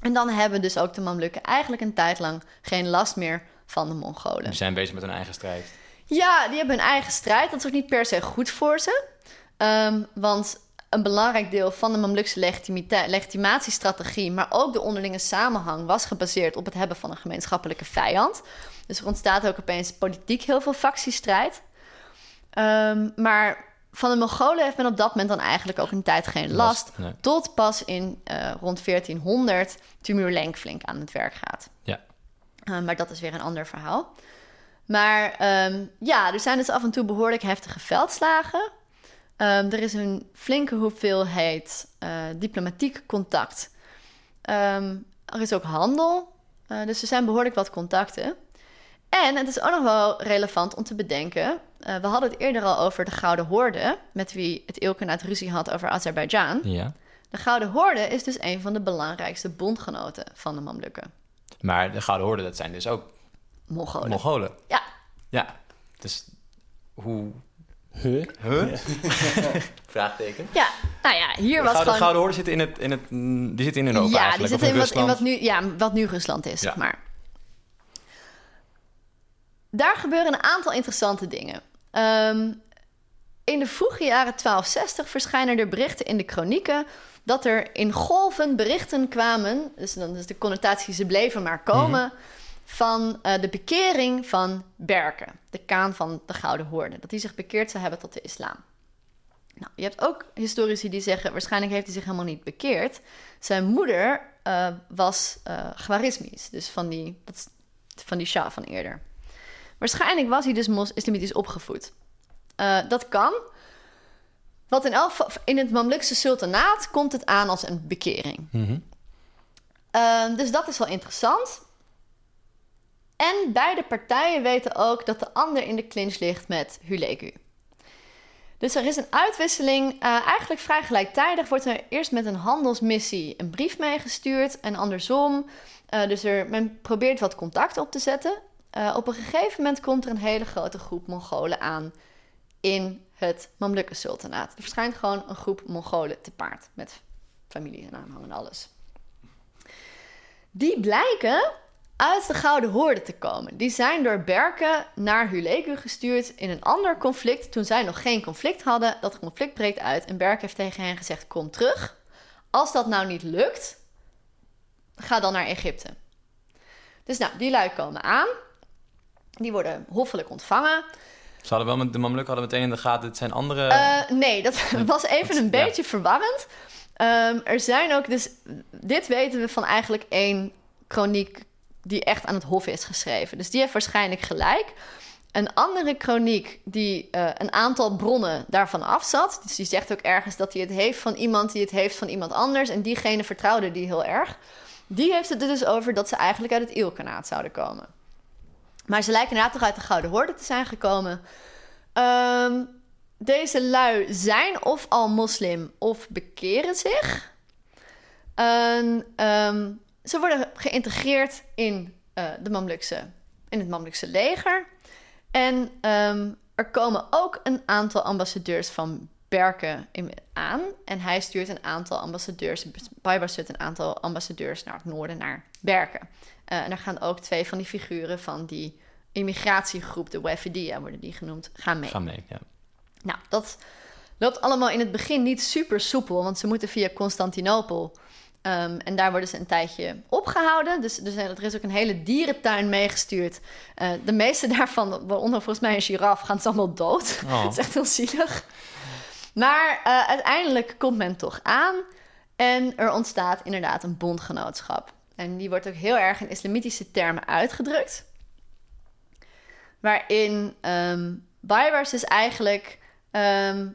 D: En dan hebben dus ook de Mamlukken eigenlijk een tijd lang geen last meer van de Mongolen.
C: Die zijn bezig met hun eigen strijd.
D: Ja, die hebben hun eigen strijd. Dat is ook niet per se goed voor ze. Ehm, want een belangrijk deel van de Mamlukse legitimatiestrategie, maar ook de onderlinge samenhang, was gebaseerd op het hebben van een gemeenschappelijke vijand. Dus er ontstaat ook opeens politiek heel veel factiestrijd. Ehm, maar van de Mongolen heeft men op dat moment dan eigenlijk ook een tijd geen last.
C: Last, nee.
D: Tot pas in eh, rond 1400 Timur-Lenk flink aan het werk gaat.
C: Ja.
D: Uh, maar dat is weer een ander verhaal. Maar ehm, ja, er zijn dus af en toe behoorlijk heftige veldslagen. Ehm, er is een flinke hoeveelheid eh, diplomatiek contact. Ehm, er is ook handel. Eh, dus er zijn behoorlijk wat contacten. En het is ook nog wel relevant om te bedenken. eh, we hadden het eerder al over de Gouden Horde, met wie het Ilkanaat ruzie had over Azerbeidzjan.
C: Ja.
D: De Gouden Horde is dus een van de belangrijkste bondgenoten van de Mamlukken.
C: Maar de Gouden Horde, dat zijn dus ook
D: Mongolen.
C: Mongolen.
D: Ja.
C: Ja. Dus hoe...
A: Huh?
C: Huh? Vraagteken.
D: ja, nou ja, hier
C: De
D: was
C: Gouden,
D: gewoon...
C: Gouden Horde zit in, het, in, het, die zit in Europa
D: ja, die
C: eigenlijk. of
D: in, wat, in
C: Rusland.
D: wat, nu, ja, wat nu Rusland is, zeg maar. Daar gebeuren een aantal interessante dingen. Ehm, in de vroege jaren 1260 verschijnen er berichten in de kronieken... dat er in golven berichten kwamen... dus dan is de connotatie ze bleven maar komen... van eh, de bekering van Berke, de kaan van de Gouden Hoorde. Dat hij zich bekeerd zou hebben tot de islam. Nou, je hebt ook historici die zeggen... waarschijnlijk heeft hij zich helemaal niet bekeerd. Zijn moeder eh, was Khwarizmisch, dus van die, dat van die Shah van eerder. Waarschijnlijk was hij dus islamitisch opgevoed. Dat kan. Wat in, in het Mamlukse sultanaat komt het aan als een bekering.
C: Mhm.
D: Eh, dus dat is wel interessant. En beide partijen weten ook dat de ander in de clinch ligt met Hulegu. Dus er is een uitwisseling. eh, eigenlijk vrij gelijktijdig wordt er eerst met een handelsmissie een brief meegestuurd en andersom. Eh, dus er, men probeert wat contact op te zetten. Eh, op een gegeven moment komt er een hele grote groep Mongolen aan in het Mamlukke sultanaat. Er verschijnt gewoon een groep Mongolen te paard met familie en aanhang en alles. Die blijken uit de Gouden Hoorde te komen. Die zijn door Berke naar Hulegu gestuurd in een ander conflict. Toen zij nog geen conflict hadden, dat conflict breekt uit. En Berke heeft tegen hen gezegd: Kom terug. Als dat nou niet lukt, ga dan naar Egypte. Dus nou, die lui komen aan. Die worden hoffelijk ontvangen.
C: Ze hadden wel met de Mamlukken hadden meteen in de gaten, dit zijn andere...
D: Eh, nee, dat was even een
C: Ja.
D: beetje verwarrend. Ehm, er zijn ook dus... Dit weten we van eigenlijk één chroniek die echt aan het hof is geschreven. Dus die heeft waarschijnlijk gelijk. Een andere chroniek die eh, een aantal bronnen daarvan afzat. Dus die zegt ook ergens dat hij het heeft van iemand die het heeft van iemand anders. En diegene vertrouwde die heel erg. Die heeft het er dus over dat ze eigenlijk uit het Ilkanaat zouden komen. Maar ze lijken inderdaad toch uit de Gouden Horde te zijn gekomen. Ehm, deze lui zijn of al moslim of bekeren zich. Ehm, ze worden geïntegreerd in, eh, de Mamlukse, in het Mamlukse leger. En ehm, er komen ook een aantal ambassadeurs van Berke in, aan. En hij stuurt een aantal ambassadeurs, Baibars stuurt een aantal ambassadeurs naar het noorden, naar Berke. Eh, en daar gaan ook twee van die figuren van die immigratiegroep, de Wafidiyah worden die genoemd, gaan mee.
C: Ga mee, ja.
D: Nou, dat loopt allemaal in het begin niet super soepel, want ze moeten via Constantinopel. Ehm, en daar worden ze een tijdje opgehouden. Dus, dus er is ook een hele dierentuin meegestuurd. Eh, de meeste daarvan, waaronder volgens mij een giraf, gaan ze allemaal dood.
C: Oh.
D: Dat is echt heel zielig. Maar eh, uiteindelijk komt men toch aan. En er ontstaat inderdaad een bondgenootschap. En die wordt ook heel erg in islamitische termen uitgedrukt. Waarin ehm Baibars dus eigenlijk ehm,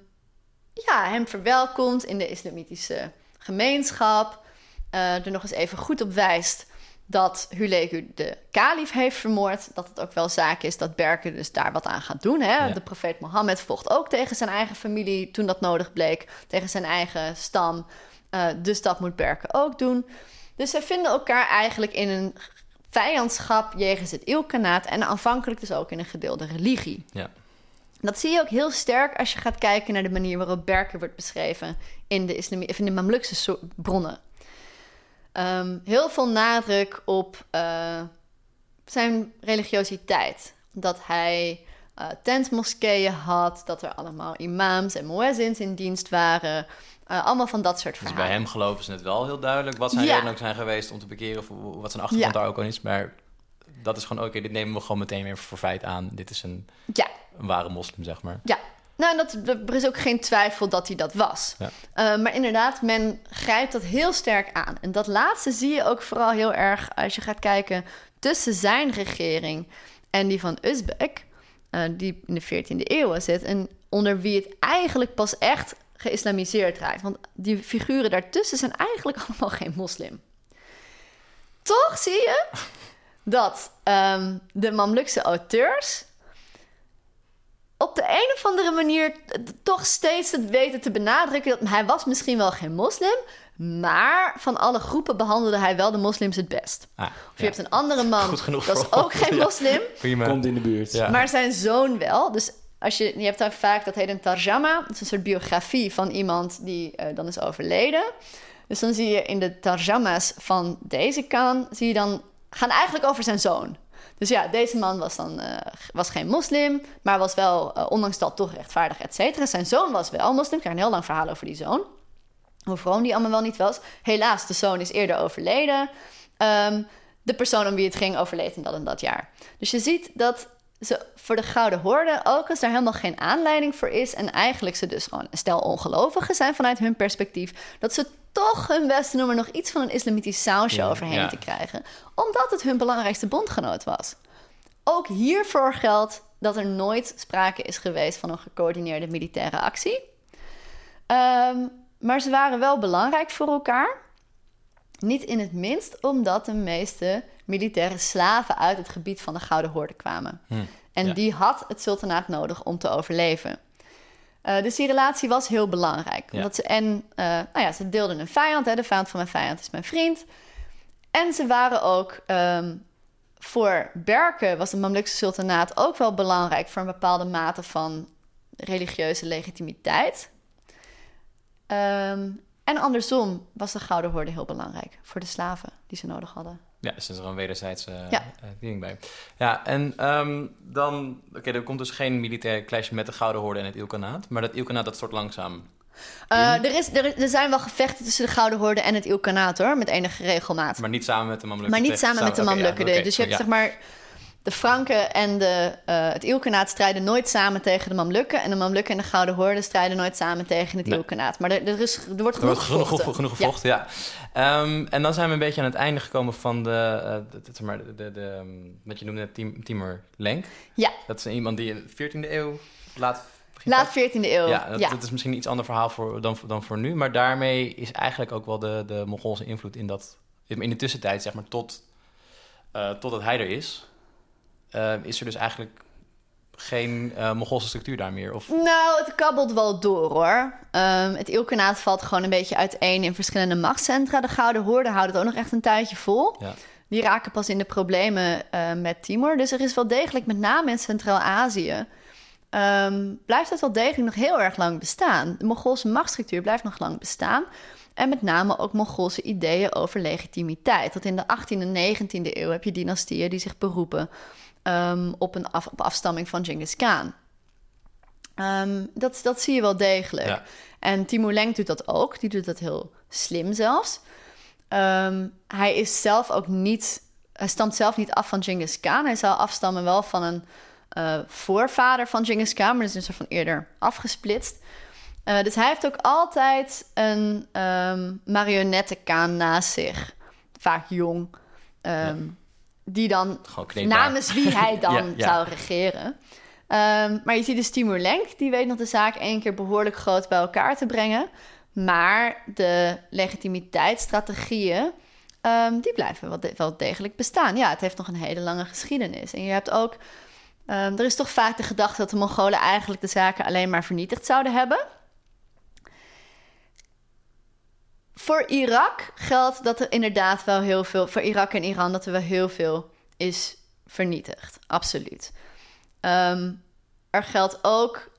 D: ja, hem verwelkomt in de islamitische gemeenschap. Eh, er nog eens even goed op wijst dat Hulegu de kalif heeft vermoord. Dat het ook wel zaak is dat Berke dus daar wat aan gaat doen. Hè?
C: Ja.
D: De profeet Mohammed vocht ook tegen zijn eigen familie toen dat nodig bleek. Tegen zijn eigen stam. Eh, dus dat moet Berke ook doen. Dus zij vinden elkaar eigenlijk in een vijandschap jegens het Ilkanaat... en aanvankelijk dus ook in een gedeelde religie.
C: Ja.
D: Dat zie je ook heel sterk als je gaat kijken naar de manier waarop Berke wordt beschreven in de, islami- of in de Mamlukse bronnen. Ehm, heel veel nadruk op eh, zijn religiositeit. Dat hij eh tentmoskeeën had, dat er allemaal imams en muezzins in dienst waren. Eh, allemaal van dat soort
C: Dus
D: verhalen.
C: bij hem geloven ze het wel heel duidelijk wat zijn
D: Ja.
C: redenen ook zijn geweest om te bekeren of wat zijn achtergrond
D: Ja.
C: daar ook al is. Maar dat is gewoon, oké, dit nemen we gewoon meteen weer voor feit aan. Dit is een,
D: Ja,
C: een ware moslim, zeg maar.
D: Ja, nou, dat, er is ook geen twijfel dat hij dat was.
C: Ja.
D: Eh, maar inderdaad, men grijpt dat heel sterk aan. En dat laatste zie je ook vooral heel erg als je gaat kijken tussen zijn regering en die van Uzbek, eh, die in de 14e eeuw zit. En onder wie het eigenlijk pas echt geïslamiseerd raakt. Want die figuren daartussen zijn eigenlijk allemaal geen moslim. toch zie je dat ehm, de Mamlukse auteurs op de een of andere manier toch steeds het weten te benadrukken dat hij was misschien wel geen moslim, maar van alle groepen behandelde hij wel de moslims het best.
C: Ah,
D: Of je
C: ja.
D: hebt een andere man,
C: Goed genoeg
D: dat is ook geen moslim,
C: Prima.
A: Komt in de buurt.
C: Ja.
D: maar zijn zoon wel. Dus als je, je hebt daar vaak, dat heet een tarjama. Dat is een soort biografie van iemand die eh, dan is overleden. Dus dan zie je in de tarjama's van deze kan, zie je dan, gaan eigenlijk over zijn zoon. Dus ja, deze man was dan eh, was geen moslim, maar was wel, eh, ondanks dat, toch rechtvaardig, et cetera. Zijn zoon was wel moslim. Ik krijg een heel lang verhaal over die zoon. Hoe vroom die allemaal wel niet was. Helaas, de zoon is eerder overleden. Ehm, de persoon om wie het ging overleed in dat en dat jaar. Dus je ziet dat ze voor de Gouden Horde, ook als er helemaal geen aanleiding voor is... en eigenlijk ze dus gewoon een stel ongelovigen zijn vanuit hun perspectief... dat ze toch hun best doen om er nog iets van een islamitisch sausje
C: Ja,
D: overheen
C: ja.
D: te krijgen. Omdat het hun belangrijkste bondgenoot was. Ook hiervoor geldt dat er nooit sprake is geweest van een gecoördineerde militaire actie. Ehm, maar ze waren wel belangrijk voor elkaar. Niet in het minst omdat de meeste militaire slaven uit het gebied van de Gouden Horde kwamen. En
C: ja.
D: die had het sultanaat nodig om te overleven. Eh, dus die relatie was heel belangrijk.
C: Ja.
D: Omdat ze, en eh, nou ja, ze deelden een vijand. Hè? De vijand van mijn vijand is mijn vriend. En ze waren ook ehm, voor Berken was het Mamlukse sultanaat ook wel belangrijk voor een bepaalde mate van religieuze legitimiteit. Ehm, en andersom was de Gouden Horde heel belangrijk voor de slaven die ze nodig hadden.
C: Ja, dus er is er een wederzijds eh
D: Ja.
C: eh, ding bij. Ja, en ehm, dan... Oké, er komt dus geen militaire clash met de Gouden Horde en het Ilkanaat. Maar dat Ilkanaat, dat stort langzaam.
D: Eh, er, is, er, er zijn wel gevechten tussen de Gouden Horde en het Ilkanaat hoor, met enige regelmaat.
C: Maar niet samen met de Mamlukken.
D: Maar niet samen met de
C: ja,
D: Mamlukken.
C: oké,
D: dus je hebt
C: ja.
D: zeg maar... De Franken en de, eh, het Ilkanaat strijden nooit samen tegen de Mamlukken. En de Mamlukken en de Gouden Horde strijden nooit samen tegen het
C: Nee.
D: Ilkanaat. Maar er, er, is, er wordt
C: Er
D: genoeg
C: wordt genoeg,
D: gevochten.
C: genoeg,
D: Ja.
C: Ehm, en dan zijn we een beetje aan het einde gekomen van de, zeg maar, de, de, de, ehm, wat je noemde Tim, Timur Lenk.
D: Ja.
C: Dat is iemand die in de 14e eeuw laat...
D: Laat 14e eeuw.
C: Ja, dat,
D: ja.
C: dat is misschien een iets ander verhaal voor, dan, dan voor nu. Maar daarmee is eigenlijk ook wel de, de Mongoolse invloed in dat... In de tussentijd, zeg maar, tot, eh totdat hij er is... eh, is er dus eigenlijk geen Mongoolse structuur daar meer. Of,
D: Nou, het kabbelt wel door hoor. Ehm, het Ilkanaat valt gewoon een beetje uiteen in verschillende machtscentra. De Gouden Horde houdt het ook nog echt een tijdje vol.
C: ja.
D: Die raken pas in de problemen eh, met Timor. Dus er is wel degelijk, met name in Centraal-Azië, ehm, blijft het wel degelijk nog heel erg lang bestaan. De Mongoolse machtsstructuur blijft nog lang bestaan. En met name ook Mongoolse ideeën over legitimiteit. Tot in de 18e en 19e eeuw heb je dynastieën die zich beroepen ehm, op een af- op afstamming van Genghis Khan. Ehm, dat, dat zie je wel degelijk.
C: Ja.
D: En Timur Lenk doet dat ook. Die doet dat heel slim zelfs. Ehm, hij is zelf ook niet... Hij stamt zelf niet af van Genghis Khan. Hij zou afstammen wel van een eh, voorvader van Genghis Khan... maar dat is een soort van eerder afgesplitst. Eh, dus hij heeft ook altijd een ehm marionettenkaan naast zich. Vaak jong. Die dan namens wie hij dan
C: Ja, ja.
D: zou regeren. Ehm, maar je ziet dus Timur Lenk, die weet nog de zaak één keer behoorlijk groot bij elkaar te brengen. Maar de legitimiteitsstrategieën, ehm, die blijven wel, de- wel degelijk bestaan. Ja, het heeft nog een hele lange geschiedenis. En je hebt ook, ehm, er is toch vaak de gedachte dat de Mongolen eigenlijk de zaken alleen maar vernietigd zouden hebben. Voor Irak geldt dat er inderdaad wel heel veel, voor Irak en Iran, dat er wel heel veel is vernietigd. Absoluut. Ehm, er geldt ook,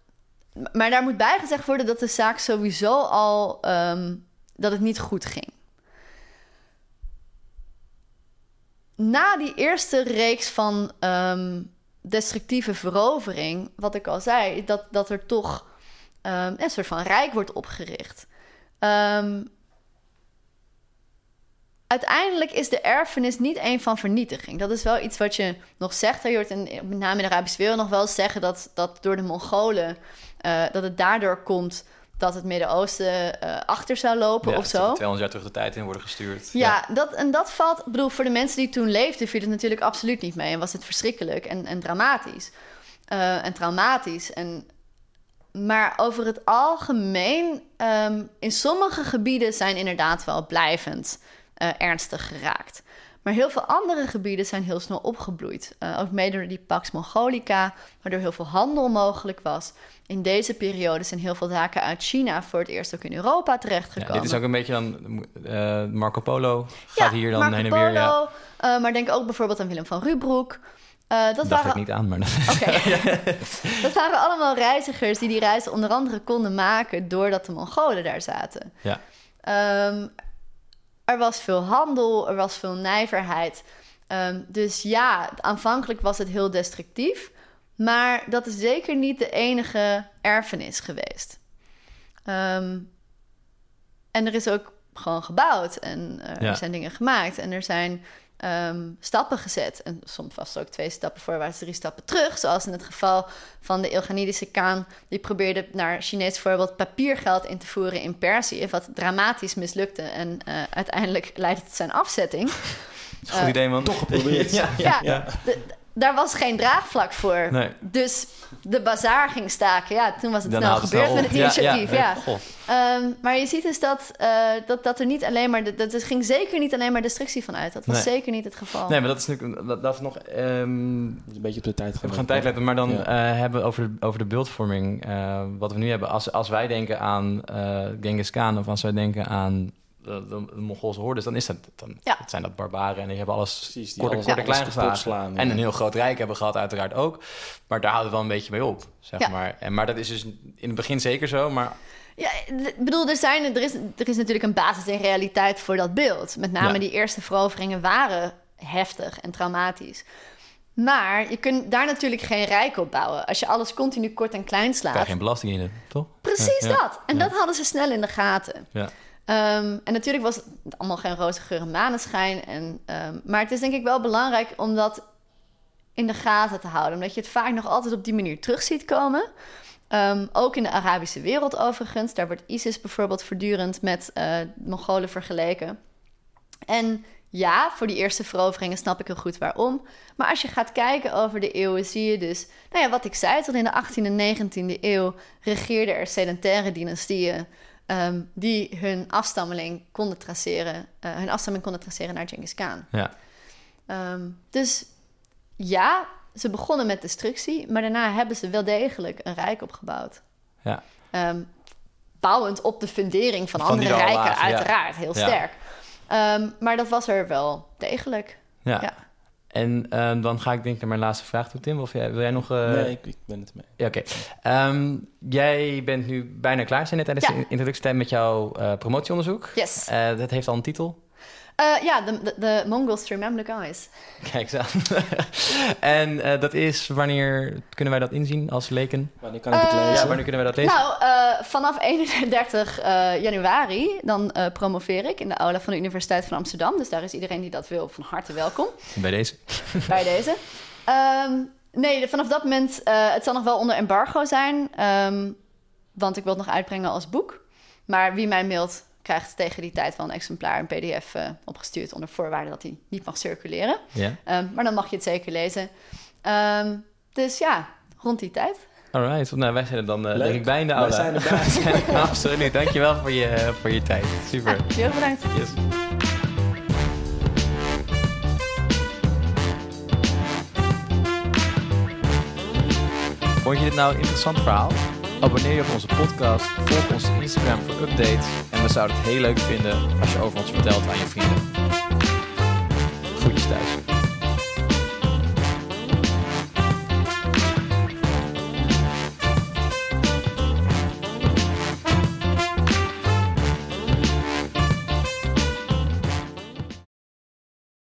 D: maar daar moet bij gezegd worden dat de zaak sowieso al, ehm, dat het niet goed ging. Na die eerste reeks van ehm, destructieve verovering, wat ik al zei, dat, dat er toch een soort van rijk wordt opgericht. Uiteindelijk is de erfenis niet één van vernietiging. Dat is wel iets wat je nog zegt. Je hoort in, met name in de Arabische wereld nog wel zeggen dat, dat door de Mongolen, eh, dat het daardoor komt dat het Midden-Oosten eh, achter zou lopen
C: Ja,
D: of zo.
C: ze 200 jaar terug de tijd in worden gestuurd.
D: Ja, Dat, en dat valt... Ik bedoel, voor de mensen die toen leefden... viel het natuurlijk absoluut niet mee. En was het verschrikkelijk en, en dramatisch. Eh, en traumatisch. En, maar over het algemeen... ehm, in sommige gebieden zijn inderdaad wel blijvend eh, ernstig geraakt. Maar heel veel andere gebieden zijn heel snel opgebloeid. Uh, ook mede door die Pax Mongolica, waardoor heel veel handel mogelijk was. In deze periode zijn heel veel zaken uit China voor het eerst ook in Europa terechtgekomen.
C: Ja, dit is ook een beetje dan uh, Marco Polo gaat hier dan heen en weer.
D: Ja. Uh, maar denk ook bijvoorbeeld aan Willem van Rubroek.
C: Dat dacht waren... ik niet aan, maar...
D: Dat waren allemaal reizigers die die reizen onder andere konden maken... doordat de Mongolen daar zaten.
C: Ja.
D: Um, er was veel handel, er was veel nijverheid. Um, dus ja, aanvankelijk was het heel destructief... maar dat is zeker niet de enige erfenis geweest. Um, en er is ook gewoon gebouwd en uh, er zijn dingen gemaakt... en er zijn um, stappen gezet. En soms vast ook twee stappen voorwaarts, drie stappen terug. Zoals in het geval van de Ilganidische Kaan. Die probeerde naar Chinees voorbeeld papiergeld in te voeren in Perzië. Wat dramatisch mislukte en uh, uiteindelijk leidde tot zijn afzetting.
C: Goed idee, man.
A: Toch geprobeerd.
D: ja, ja, ja. De, daar was geen draagvlak voor.
C: Nee.
D: Dus de bazaar ging staken. Ja, toen was het snel gebeurd met het initiatief. Ja, ja. Um, maar je ziet dus dat, uh, dat, dat er niet alleen maar... Dat, er ging zeker niet alleen maar destructie van uit. Dat was nee. zeker niet het geval.
C: Nee, maar dat is natuurlijk... Dat, dat is nog... Um,
A: dat is een beetje op de tijd gaan.
C: We gaan tijd letten, maar dan ja. uh, hebben we over de, over de beeldvorming... Uh, wat we nu hebben. Als, als wij denken aan Genghis Khan... of als wij denken aan de, de, de Mongoolse hordes, dan, is dat, dan
D: ja.
C: zijn dat barbaren en die hebben alles
A: Precies, die
C: kort,
A: alles,
C: kort en klein geslagen.
A: slaan,
C: En een heel groot rijk hebben gehad uiteraard ook. Maar daar houdt het wel een beetje mee op, zeg
D: Ja.
C: maar. En, maar dat is dus in het begin zeker zo, maar
D: Ja, ik bedoel, er, zijn, er, is, er is natuurlijk een basis in realiteit voor dat beeld. Met name
C: Ja.
D: die eerste veroveringen waren heftig en traumatisch. Maar je kunt daar natuurlijk geen rijk op bouwen. Als je alles continu kort en klein slaat.
C: krijg je geen belasting in, toch?
D: Precies
C: Ja, ja.
D: dat. En
C: Ja.
D: dat hadden ze snel in de gaten.
C: Ja.
D: Ehm, en natuurlijk was het allemaal geen roze geur en maneschijn. En, ehm, maar het is denk ik wel belangrijk om dat in de gaten te houden. Omdat je het vaak nog altijd op die manier terug ziet komen. Ehm, ook in de Arabische wereld overigens. Daar wordt ISIS bijvoorbeeld voortdurend met eh Mongolen vergeleken. En ja, voor die eerste veroveringen snap ik heel goed waarom. Maar als je gaat kijken over de eeuwen, zie je dus... Nou ja, wat ik zei, tot in de 18e en 19e eeuw... regeerden er sedentaire dynastieën... ehm, die hun afstammeling konden traceren... eh, hun afstamming konden traceren naar Genghis Khan.
C: Ja.
D: Ehm, dus ja, ze begonnen met destructie... maar daarna hebben ze wel degelijk een rijk opgebouwd.
C: Ja.
D: Ehm, bouwend op de fundering van, andere
C: er
D: rijken,
C: lagen, ja.
D: uiteraard, heel sterk. Maar dat was er wel degelijk.
C: Ja. En ehm, dan ga ik denk ik naar mijn laatste vraag toe, Tim. Of jij, wil jij nog... eh,
A: nee, ik, ik ben het mee.
C: Ja, oké. Ehm, jij bent nu bijna klaar, zei net tijdens
D: Ja.
C: de introductietijd met jouw eh, promotieonderzoek.
D: Yes.
C: Eh, dat heeft al een titel.
D: Eh, ja, de, de, de Mongols through Mamluk eyes.
C: Kijk eens aan. en eh, dat is, wanneer kunnen wij dat inzien als leken?
A: Wanneer kan ik het
D: Eh,
A: lezen?
C: Ja, wanneer kunnen wij dat lezen?
D: Nou, eh, vanaf 31 eh, januari, dan eh, promoveer ik in de aula van de Universiteit van Amsterdam. Dus daar is iedereen die dat wil van harte welkom
C: Bij deze.
D: bij deze. Ehm, nee, vanaf dat moment, eh, het zal nog wel onder embargo zijn. ehm, want ik wil het nog uitbrengen als boek. Maar wie mij mailt, krijgt tegen die tijd wel een exemplaar, een pdf eh, opgestuurd... onder voorwaarde dat hij niet mag circuleren.
C: Ja.
D: Ehm, maar dan mag je het zeker lezen. Ehm, dus ja, rond die tijd.
C: Alright, nou wij zijn er dan eh,
A: Leuk.
C: denk ik bij in de
A: Wij zijn
C: er- Absoluut, dankjewel voor je, voor je tijd. Super.
D: Ja, heel erg bedankt.
C: Yes. Vond je dit nou een interessant verhaal? Abonneer je op onze podcast, volg ons Instagram voor updates en we zouden het heel leuk vinden als je over ons vertelt aan je vrienden.